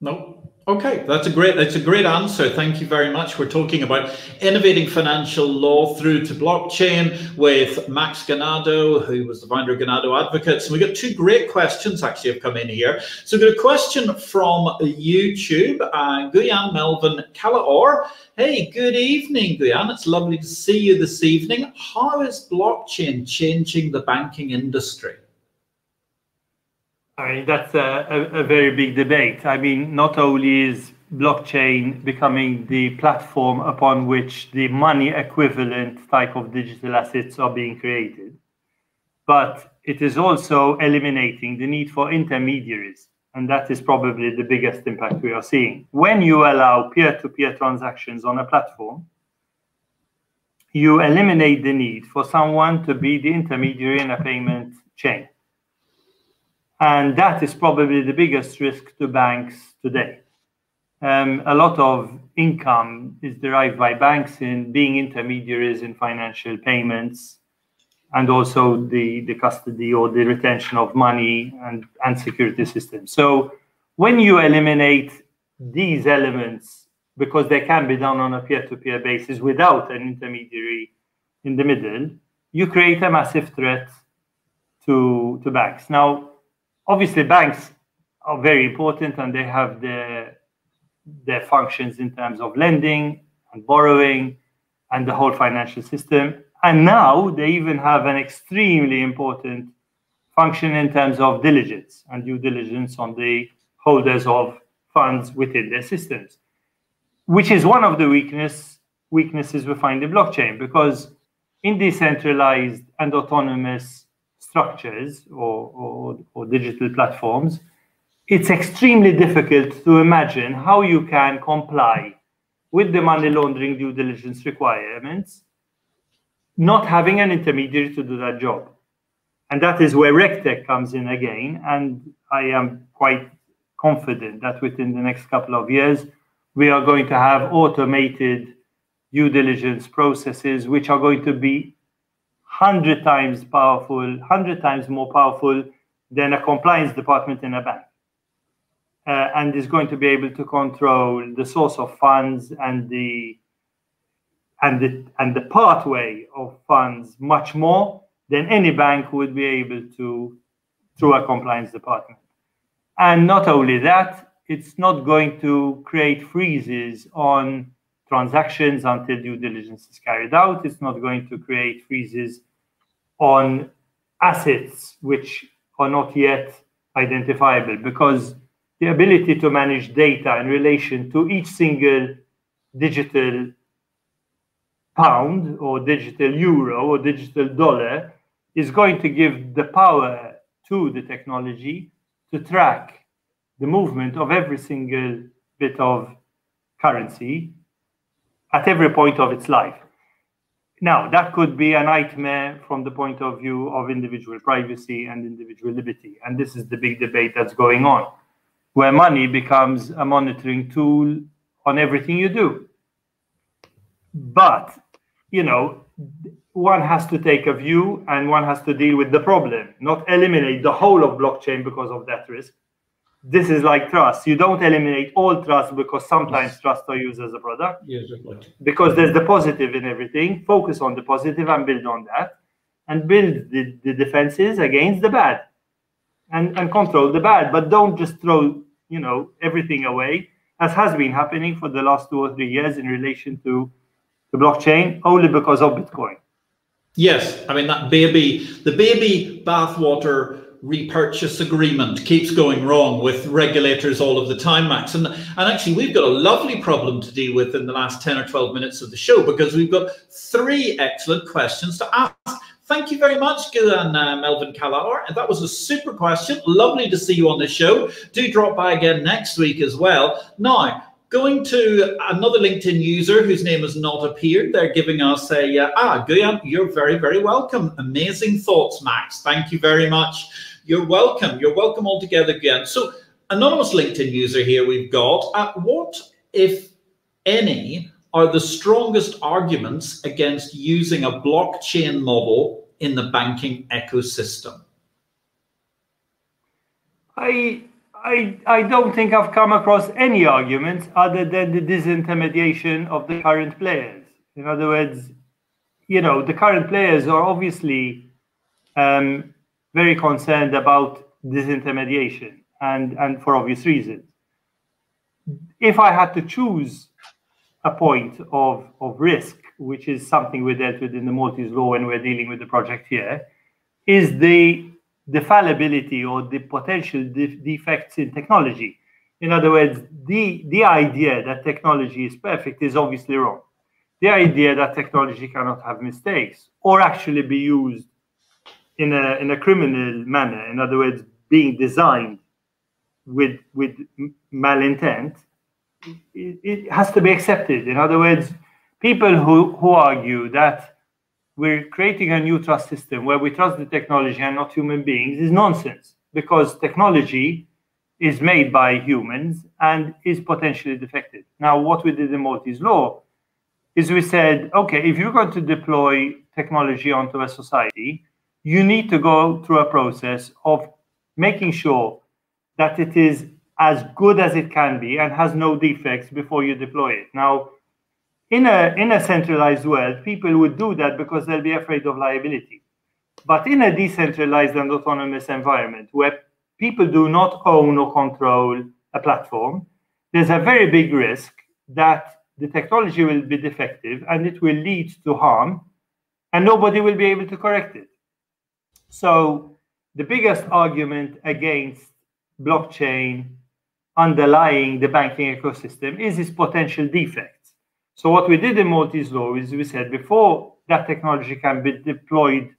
No, Okay, that's a great that's a great answer. Thank you very much. We're talking about innovating financial law through to blockchain with Max Ganado, who was the founder of Ganado Advocates. And we got two great questions actually have come in here. So we've got a question from YouTube, uh, Guyan Melvin Calaor. Hey, good evening, Guyan. It's lovely to see you this evening. How is blockchain changing the banking industry? I mean, that's a, a, a, very big debate. I mean, not only is blockchain becoming the platform upon which the money equivalent type of digital assets are being created, but it is also eliminating the need for intermediaries. And that is probably the biggest impact we are seeing. When you allow peer to peer transactions on a platform, you eliminate the need for someone to be the intermediary in a payment chain. And that is probably the biggest risk to banks today. Um, a lot of income is derived by banks in being intermediaries in financial payments and also the, the custody or the retention of money and, and security systems. So when you eliminate these elements, because they can be done on a peer-to-peer -peer basis without an intermediary in the middle, you create a massive threat to, to banks. Now, obviously banks are very important and they have their their functions in terms of lending and borrowing and the whole financial system. And now they even have an extremely important function in terms of diligence and due diligence on the holders of funds within their systems which is one of the weakness weaknesses we find in blockchain because in decentralized and autonomous structures or, or, or digital platforms, it's extremely difficult to imagine how you can comply with the money laundering due diligence requirements, not having an intermediary to do that job. And that is where RegTech comes in again. And I am quite confident that within the next couple of years, we are going to have automated due diligence processes, which are going to be 100 times powerful, 100 times more powerful than a compliance department in a bank. Uh, and is going to be able to control the source of funds and the and the and the pathway of funds much more than any bank would be able to through a compliance department. And not only that, it's not going to create freezes on transactions until due diligence is carried out. It's not going to create freezes on assets which are not yet identifiable because the ability to manage data in relation to each single digital pound or digital euro or digital dollar is going to give the power to the technology to track the movement of every single bit of currency at every point of its life. Now, that could be a nightmare from the point of view of individual privacy and individual liberty. And this is the big debate that's going on, where money becomes a monitoring tool on everything you do. But, you know, one has to take a view and one has to deal with the problem, not eliminate the whole of blockchain because of that risk, this is like trust. You don't eliminate all trust because sometimes yes. trust are used as a product. Yes, exactly. because there's the positive in everything. Focus on the positive and build on that, and build the, the defenses against the bad, and and control the bad. But don't just throw you know everything away, as has been happening for the last two or three years in relation to the blockchain, only because of Bitcoin. Yes, I mean that baby, the baby bathwater repurchase agreement keeps going wrong with regulators all of the time, Max. And, and actually, we've got a lovely problem to deal with in the last 10 or 12 minutes of the show because we've got three excellent questions to ask. Thank you very much, Guyan uh, Melvin Calaor. And that was a super question. Lovely to see you on the show. Do drop by again next week as well. Now, Going to another LinkedIn user whose name has not appeared, they're giving us a, uh, ah, Guyan, you're very, very welcome. Amazing thoughts, Max. Thank you very much. You're welcome. You're welcome all together again. So, anonymous LinkedIn user here we've got. Uh, what, if any, are the strongest arguments against using a blockchain model in the banking ecosystem? I I, I don't think I've come across any arguments other than the disintermediation of the current players. In other words, you know, the current players are obviously um, very concerned about disintermediation and, and for obvious reasons. If I had to choose a point of, of risk, which is something we dealt with in the Maltese law when we're dealing with the project here, is the the fallibility or the potential de- defects in technology. In other words, the, the idea that technology is perfect is obviously wrong. The idea that technology cannot have mistakes or actually be used in a, in a criminal manner, in other words, being designed with, with malintent, it, it has to be accepted. In other words, people who, who argue that we're creating a new trust system where we trust the technology and not human beings is nonsense because technology is made by humans and is potentially defective. Now, what we did in Maltese law is we said, okay, if you're going to deploy technology onto a society, you need to go through a process of making sure that it is as good as it can be and has no defects before you deploy it. Now, in a in a centralized world, people would do that because they'll be afraid of liability. But in a decentralized and autonomous environment where people do not own or control a platform, there's a very big risk that the technology will be defective and it will lead to harm and nobody will be able to correct it. So the biggest argument against blockchain underlying the banking ecosystem is its potential defects. So what we did in Maltese law is we said before that technology can be deployed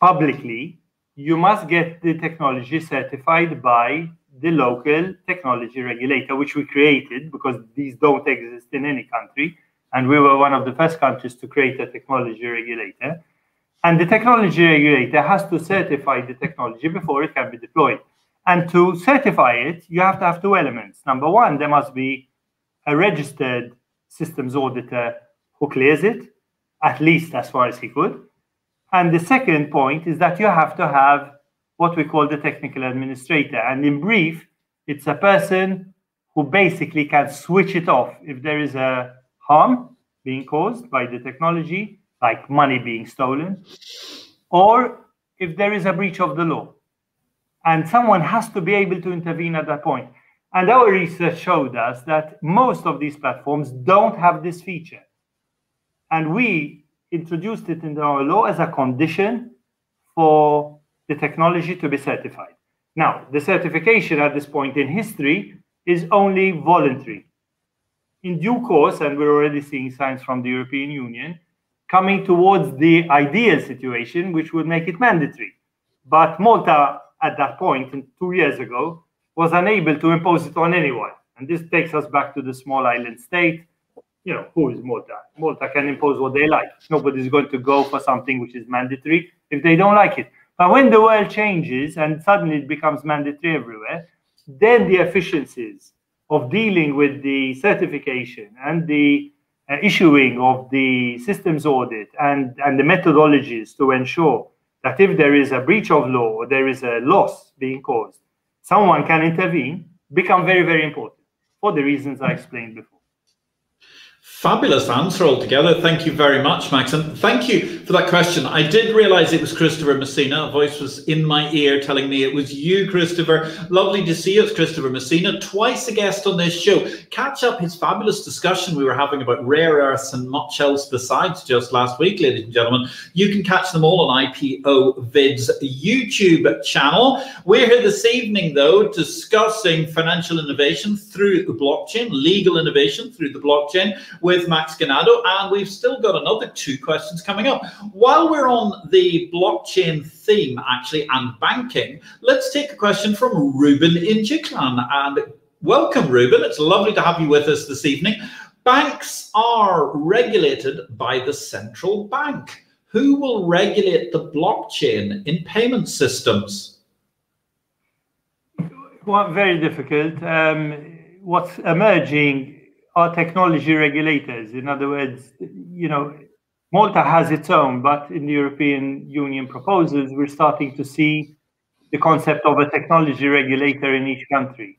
publicly, you must get the technology certified by the local technology regulator, which we created because these don't exist in any country. And we were one of the first countries to create a technology regulator. And the technology regulator has to certify the technology before it can be deployed. And to certify it, you have to have two elements. Number one, there must be a registered systems auditor who clears it, at least as far as he could. And the second point is that you have to have what we call the technical administrator. And in brief, it's a person who basically can switch it off if there is a harm being caused by the technology, like money being stolen, or if there is a breach of the law. And someone has to be able to intervene at that point. And our research showed us that most of these platforms don't have this feature. And we introduced it in our law as a condition for the technology to be certified. Now, the certification at this point in history is only voluntary. In due course, and we're already seeing signs from the European Union, coming towards the ideal situation, which would make it mandatory. But Malta, at that point, two years ago, was unable to impose it on anyone. And this takes us back to the small island state. You know, who is Malta? Malta can impose what they like. Nobody's going to go for something which is mandatory if they don't like it. But when the world changes and suddenly it becomes mandatory everywhere, then the efficiencies of dealing with the certification and the uh, issuing of the systems audit and, and the methodologies to ensure that if there is a breach of law or there is a loss being caused, someone can intervene become very, very important for the reasons I explained before. Fabulous answer altogether. Thank you very much, Max. And thank you for that question. I did realize it was Christopher Messina. A voice was in my ear telling me it was you, Christopher. Lovely to see you. It's Christopher Messina, twice a guest on this show. Catch up his fabulous discussion we were having about rare earths and much else besides just last week, ladies and gentlemen. You can catch them all on IPO Vid's YouTube channel. We're here this evening, though, discussing financial innovation through the blockchain, legal innovation through the blockchain with Max Ganado, and we've still got another two questions coming up. While we're on the blockchain theme, actually, and banking, let's take a question from Ruben in Chiklan. And welcome, Ruben. It's lovely to have you with us this evening. Banks are regulated by the central bank. Who will regulate the blockchain in payment systems? Well, very difficult. Um, what's emerging are technology regulators. In other words, you know, Malta has its own, but in the European Union proposals, we're starting to see the concept of a technology regulator in each country,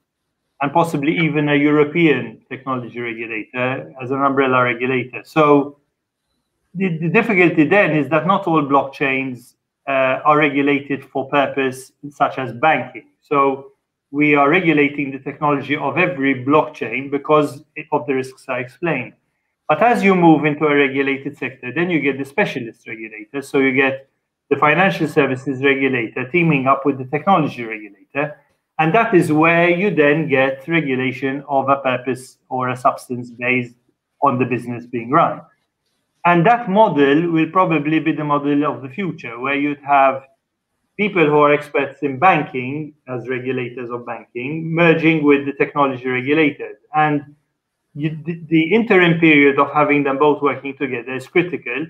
and possibly even a European technology regulator as an umbrella regulator. So the, the difficulty then is that not all blockchains uh, are regulated for purpose such as banking. So we are regulating the technology of every blockchain because of the risks I explained. But as you move into a regulated sector, then you get the specialist regulator. So you get the financial services regulator teaming up with the technology regulator. And that is where you then get regulation of a purpose or a substance based on the business being run. And that model will probably be the model of the future, where you'd have people who are experts in banking as regulators of banking merging with the technology regulators. And you, the, the interim period of having them both working together is critical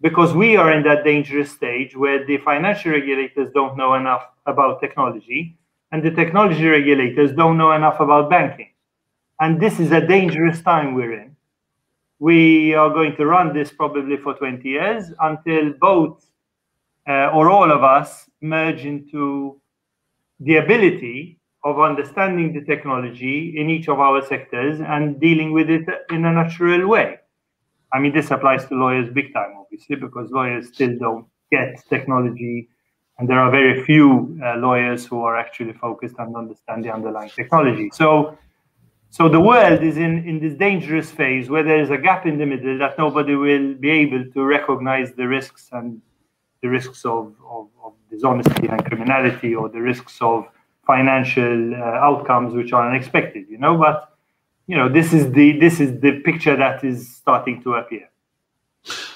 because we are in that dangerous stage where the financial regulators don't know enough about technology and the technology regulators don't know enough about banking. And this is a dangerous time we're in. We are going to run this probably for 20 years until both uh, or all of us merge into the ability of understanding the technology in each of our sectors and dealing with it in a natural way. I mean, this applies to lawyers big time, obviously, because lawyers still don't get technology, and there are very few uh, lawyers who are actually focused and understand the underlying technology. So, so the world is in, in this dangerous phase where there is a gap in the middle that nobody will be able to recognize the risks and the risks of, of, of dishonesty and criminality or the risks of financial uh, outcomes which are unexpected, you know, but you know this is the this is the picture that is starting to appear.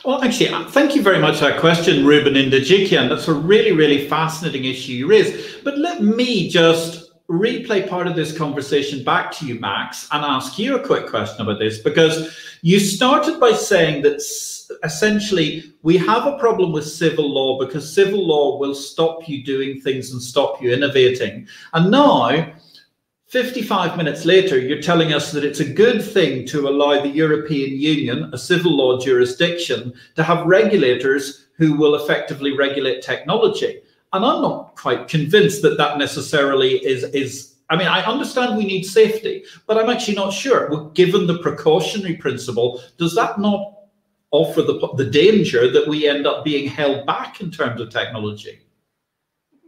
Well actually uh, thank you very much for that question ruben Indegikian. that's a really really fascinating issue you raise. But let me just replay part of this conversation back to you max and ask you a quick question about this because you started by saying that essentially we have a problem with civil law because civil law will stop you doing things and stop you innovating and now 55 minutes later, you're telling us that it's a good thing to allow the European Union, a civil law jurisdiction, to have regulators who will effectively regulate technology. And I'm not quite convinced that that necessarily is, is I mean, I understand we need safety, but I'm actually not sure. Well, given the precautionary principle, does that not offer the, the danger that we end up being held back in terms of technology?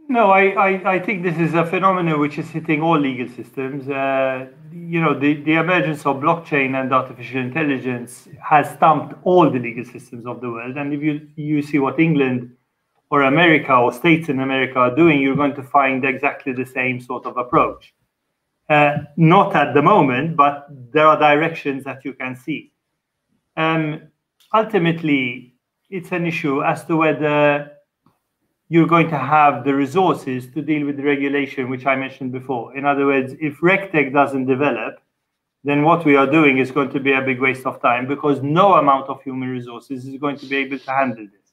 No, I, I, I, think this is a phenomenon which is hitting all legal systems. Uh, you know, the, the emergence of blockchain and artificial intelligence has stumped all the legal systems of the world. And if you, you see what England or America or states in America are doing, you're going to find exactly the same sort of approach. Uh, not at the moment, but there are directions that you can see. Um, ultimately, it's an issue as to whether you're going to have the resources to deal with the regulation, which I mentioned before. In other words, if RegTech doesn't develop, then what we are doing is going to be a big waste of time because no amount of human resources is going to be able to handle this.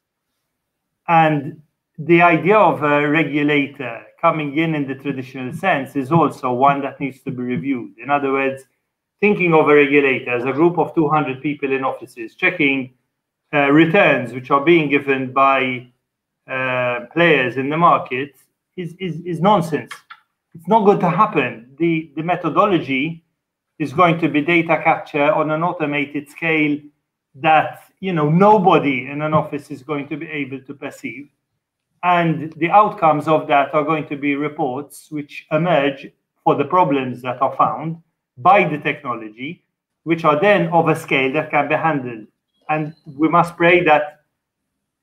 And the idea of a regulator coming in in the traditional sense is also one that needs to be reviewed. In other words, thinking of a regulator as a group of 200 people in offices checking uh, returns which are being given by uh, players in the market is, is, is nonsense. It's not going to happen. The, the methodology is going to be data capture on an automated scale that you know nobody in an office is going to be able to perceive and the outcomes of that are going to be reports which emerge for the problems that are found by the technology which are then of a scale that can be handled and we must pray that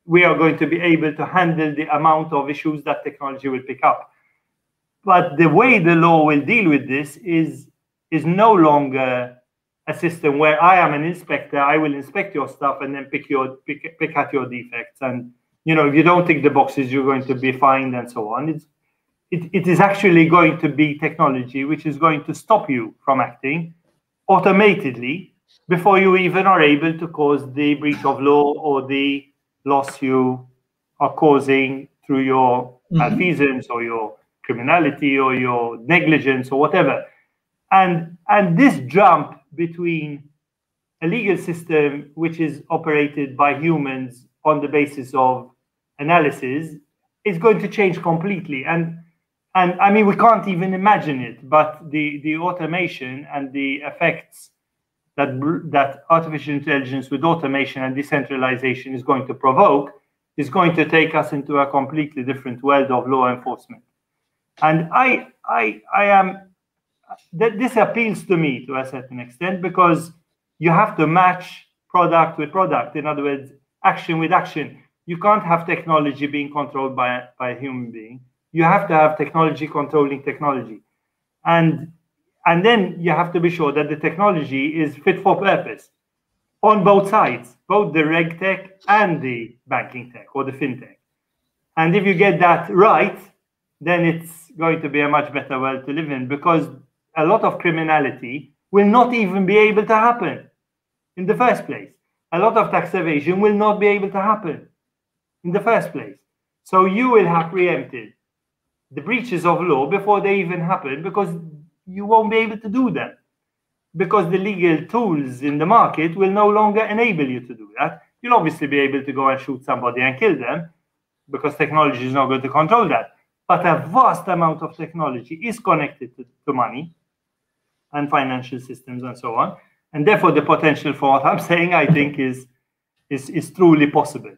we are going to be able to handle the amount of issues that technology will pick up. But the way the law will deal with this is is no longer a system where I am an inspector, I will inspect your stuff and then pick your pick, pick at your defects. And you know, if you don't tick the boxes, you're going to be fined and so on. It's it, it is actually going to be technology which is going to stop you from acting automatically before you even are able to cause the breach of law or the loss you are causing through your mm-hmm. malfeasance or your criminality or your negligence or whatever. And and this jump between a legal system which is operated by humans on the basis of analysis is going to change completely. And and I mean, we can't even imagine it, but the, the automation and the effects that, that artificial intelligence with automation and decentralization is going to provoke is going to take us into a completely different world of law enforcement. And I, I, I am, that this appeals to me to a certain extent because you have to match product with product. In other words, action with action. You can't have technology being controlled by, by a human being. You have to have technology controlling technology. And, and then you have to be sure that the technology is fit for purpose on both sides, both the reg tech and the banking tech or the fintech. And if you get that right, then it's going to be a much better world to live in because a lot of criminality will not even be able to happen in the first place. A lot of tax evasion will not be able to happen in the first place. So you will have preempted the breaches of law before they even happen because you won't be able to do them because the legal tools in the market will no longer enable you to do that. You'll obviously be able to go and shoot somebody and kill them because technology is not going to control that. But a vast amount of technology is connected to, to money and financial systems and so on. And therefore, the potential for what I'm saying, I think, is, is, is truly possible.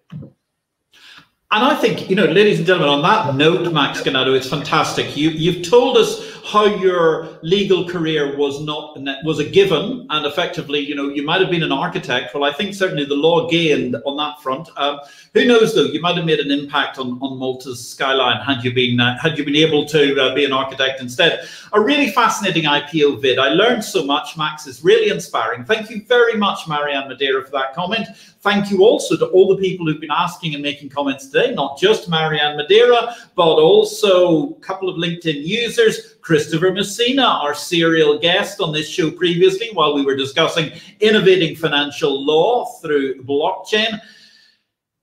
And I think, you know, ladies and gentlemen, on that note, Max Ganado, it's fantastic. You, you've told us how your legal career was not was a given, and effectively, you know, you might have been an architect. Well, I think certainly the law gained on that front. Um, who knows, though? You might have made an impact on, on Malta's skyline had you been uh, had you been able to uh, be an architect instead. A really fascinating IPO vid. I learned so much. Max is really inspiring. Thank you very much, Marianne Madeira, for that comment. Thank you also to all the people who've been asking and making comments today, not just Marianne Madeira, but also a couple of LinkedIn users, Christopher Messina, our serial guest on this show previously, while we were discussing innovating financial law through blockchain.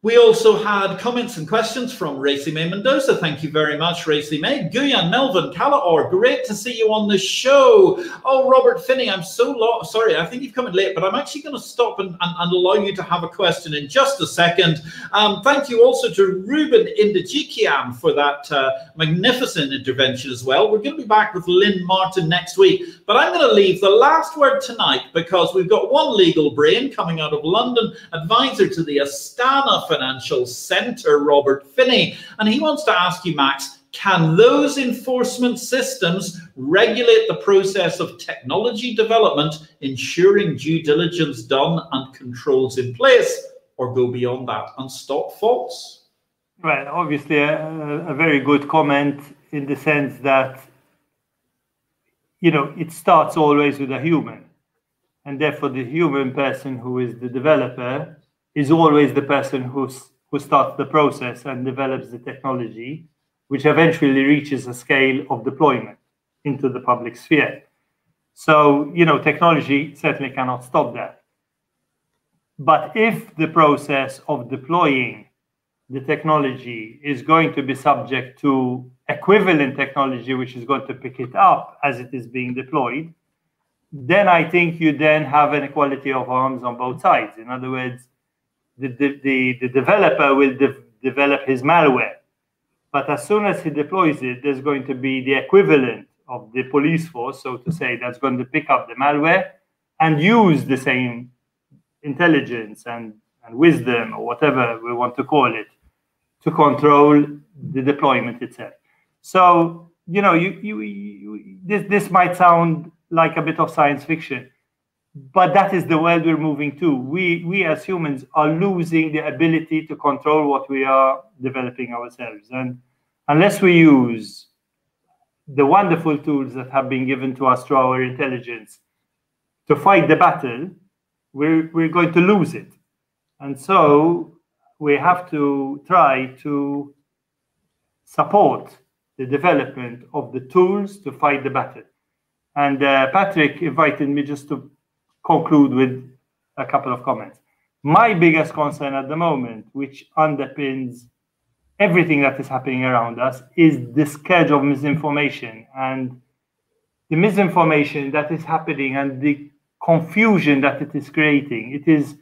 We also had comments and questions from Racy May Mendoza. Thank you very much, Racy May. Guyan, Melvin, Calaor, great to see you on the show. Oh, Robert Finney, I'm so lo- sorry. I think you've come in late, but I'm actually going to stop and, and, and, allow you to have a question in just a second. Um, thank you also to Ruben Indijikiam for that uh, magnificent intervention as well. We're going to be back with Lynn Martin next week, but I'm going to leave the last word tonight because we've got one legal brain coming out of London, advisor to the Astana Financial Center, Robert Finney. And he wants to ask you, Max, can those enforcement systems regulate the process of technology development, ensuring due diligence done and controls in place, or go beyond that and stop faults? Well, obviously, a, a very good comment in the sense that you know it starts always with a human and therefore the human person who is the developer is always the person who's, who starts the process and develops the technology, which eventually reaches a scale of deployment into the public sphere. So, you know, technology certainly cannot stop that. But if the process of deploying the technology is going to be subject to equivalent technology, which is going to pick it up as it is being deployed, then I think you then have an equality of arms on both sides. In other words, the, the, the, developer will de develop his malware. But as soon as he deploys it, there's going to be the equivalent of the police force, so to say, that's going to pick up the malware and use the same intelligence and, and wisdom or whatever we want to call it to control the deployment itself. So, you know, you, you, you, this, this might sound like a bit of science fiction, but that is the world we're moving to. We we as humans are losing the ability to control what we are developing ourselves, and unless we use the wonderful tools that have been given to us through our intelligence to fight the battle, we're we're going to lose it, and so we have to try to support the development of the tools to fight the battle. And uh, Patrick invited me just to conclude with a couple of comments. My biggest concern at the moment, which underpins everything that is happening around us, is the scourge of misinformation and the misinformation that is happening and the confusion that it is creating. It is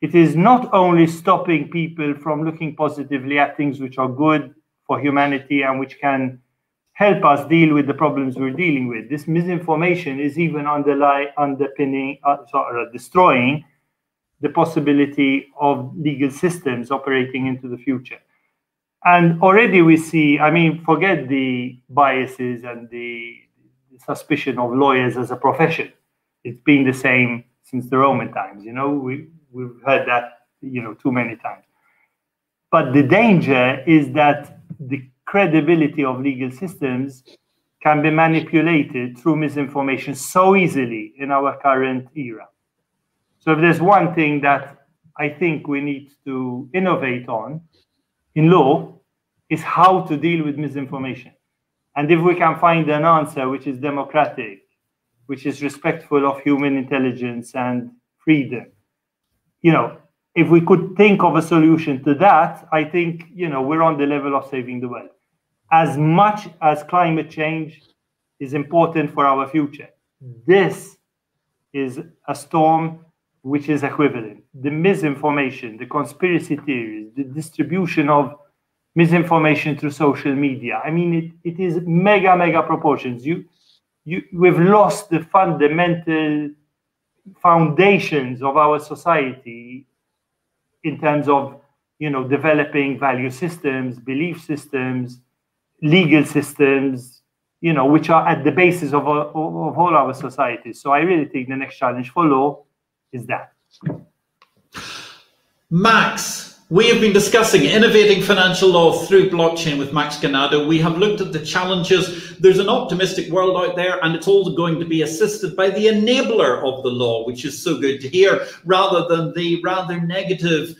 it is not only stopping people from looking positively at things which are good for humanity and which can help us deal with the problems we're dealing with. This misinformation is even underlying, underpinning, uh, sorry, uh, destroying the possibility of legal systems operating into the future. And already we see, I mean, forget the biases and the, the suspicion of lawyers as a profession. It's been the same since the Roman times. You know, we, we've heard that, you know, too many times. But the danger is that the credibility of legal systems can be manipulated through misinformation so easily in our current era. So, if there's one thing that I think we need to innovate on in law, is how to deal with misinformation. And if we can find an answer which is democratic, which is respectful of human intelligence and freedom, you know, if we could think of a solution to that, I think, you know, we're on the level of saving the world as much as climate change is important for our future. This is a storm which is equivalent. The misinformation, the conspiracy theories, the distribution of misinformation through social media. I mean, it, it is mega, mega proportions. You, you, we've lost the fundamental foundations of our society in terms of, you know, developing value systems, belief systems, legal systems, you know, which are at the basis of, of, of all our societies. So I really think the next challenge for law is that. Max, we have been discussing innovating financial law through blockchain with Max Ganado. We have looked at the challenges. There's an optimistic world out there, and it's all going to be assisted by the enabler of the law, which is so good to hear, rather than the rather negative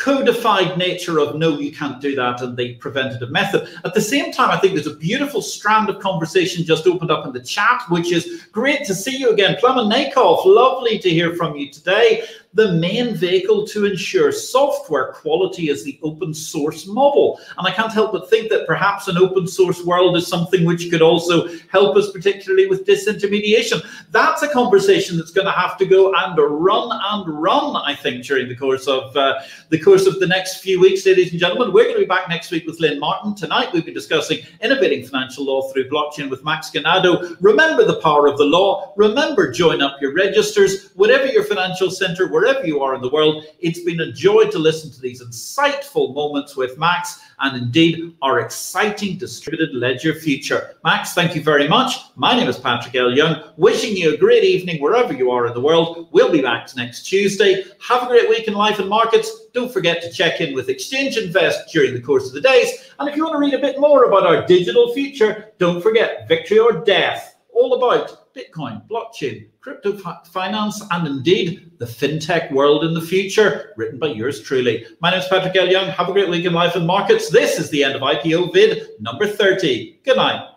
codified nature of no, you can't do that, and the preventative method. At the same time, I think there's a beautiful strand of conversation just opened up in the chat, which is great to see you again. Clement Nakoff, lovely to hear from you today the main vehicle to ensure software quality is the open source model. And I can't help but think that perhaps an open source world is something which could also help us, particularly with disintermediation. That's a conversation that's going to have to go and run and run, I think, during the course of uh, the course of the next few weeks, ladies and gentlemen. We're going to be back next week with Lynn Martin. Tonight, we'll be discussing innovating financial law through blockchain with Max Ganado. Remember the power of the law. Remember, join up your registers. Whatever your financial center, wherever you are in the world. It's been a joy to listen to these insightful moments with Max and indeed our exciting distributed ledger future. Max, thank you very much. My name is Patrick L. Young, wishing you a great evening wherever you are in the world. We'll be back next Tuesday. Have a great week in life and markets. Don't forget to check in with Exchange Invest during the course of the days. And if you want to read a bit more about our digital future, don't forget Victory or Death, all about Bitcoin, blockchain, crypto finance, and indeed the fintech world in the future, written by yours truly. My name is Patrick L. Young. Have a great week in life and markets. This is the end of IPO vid number 30. Good night.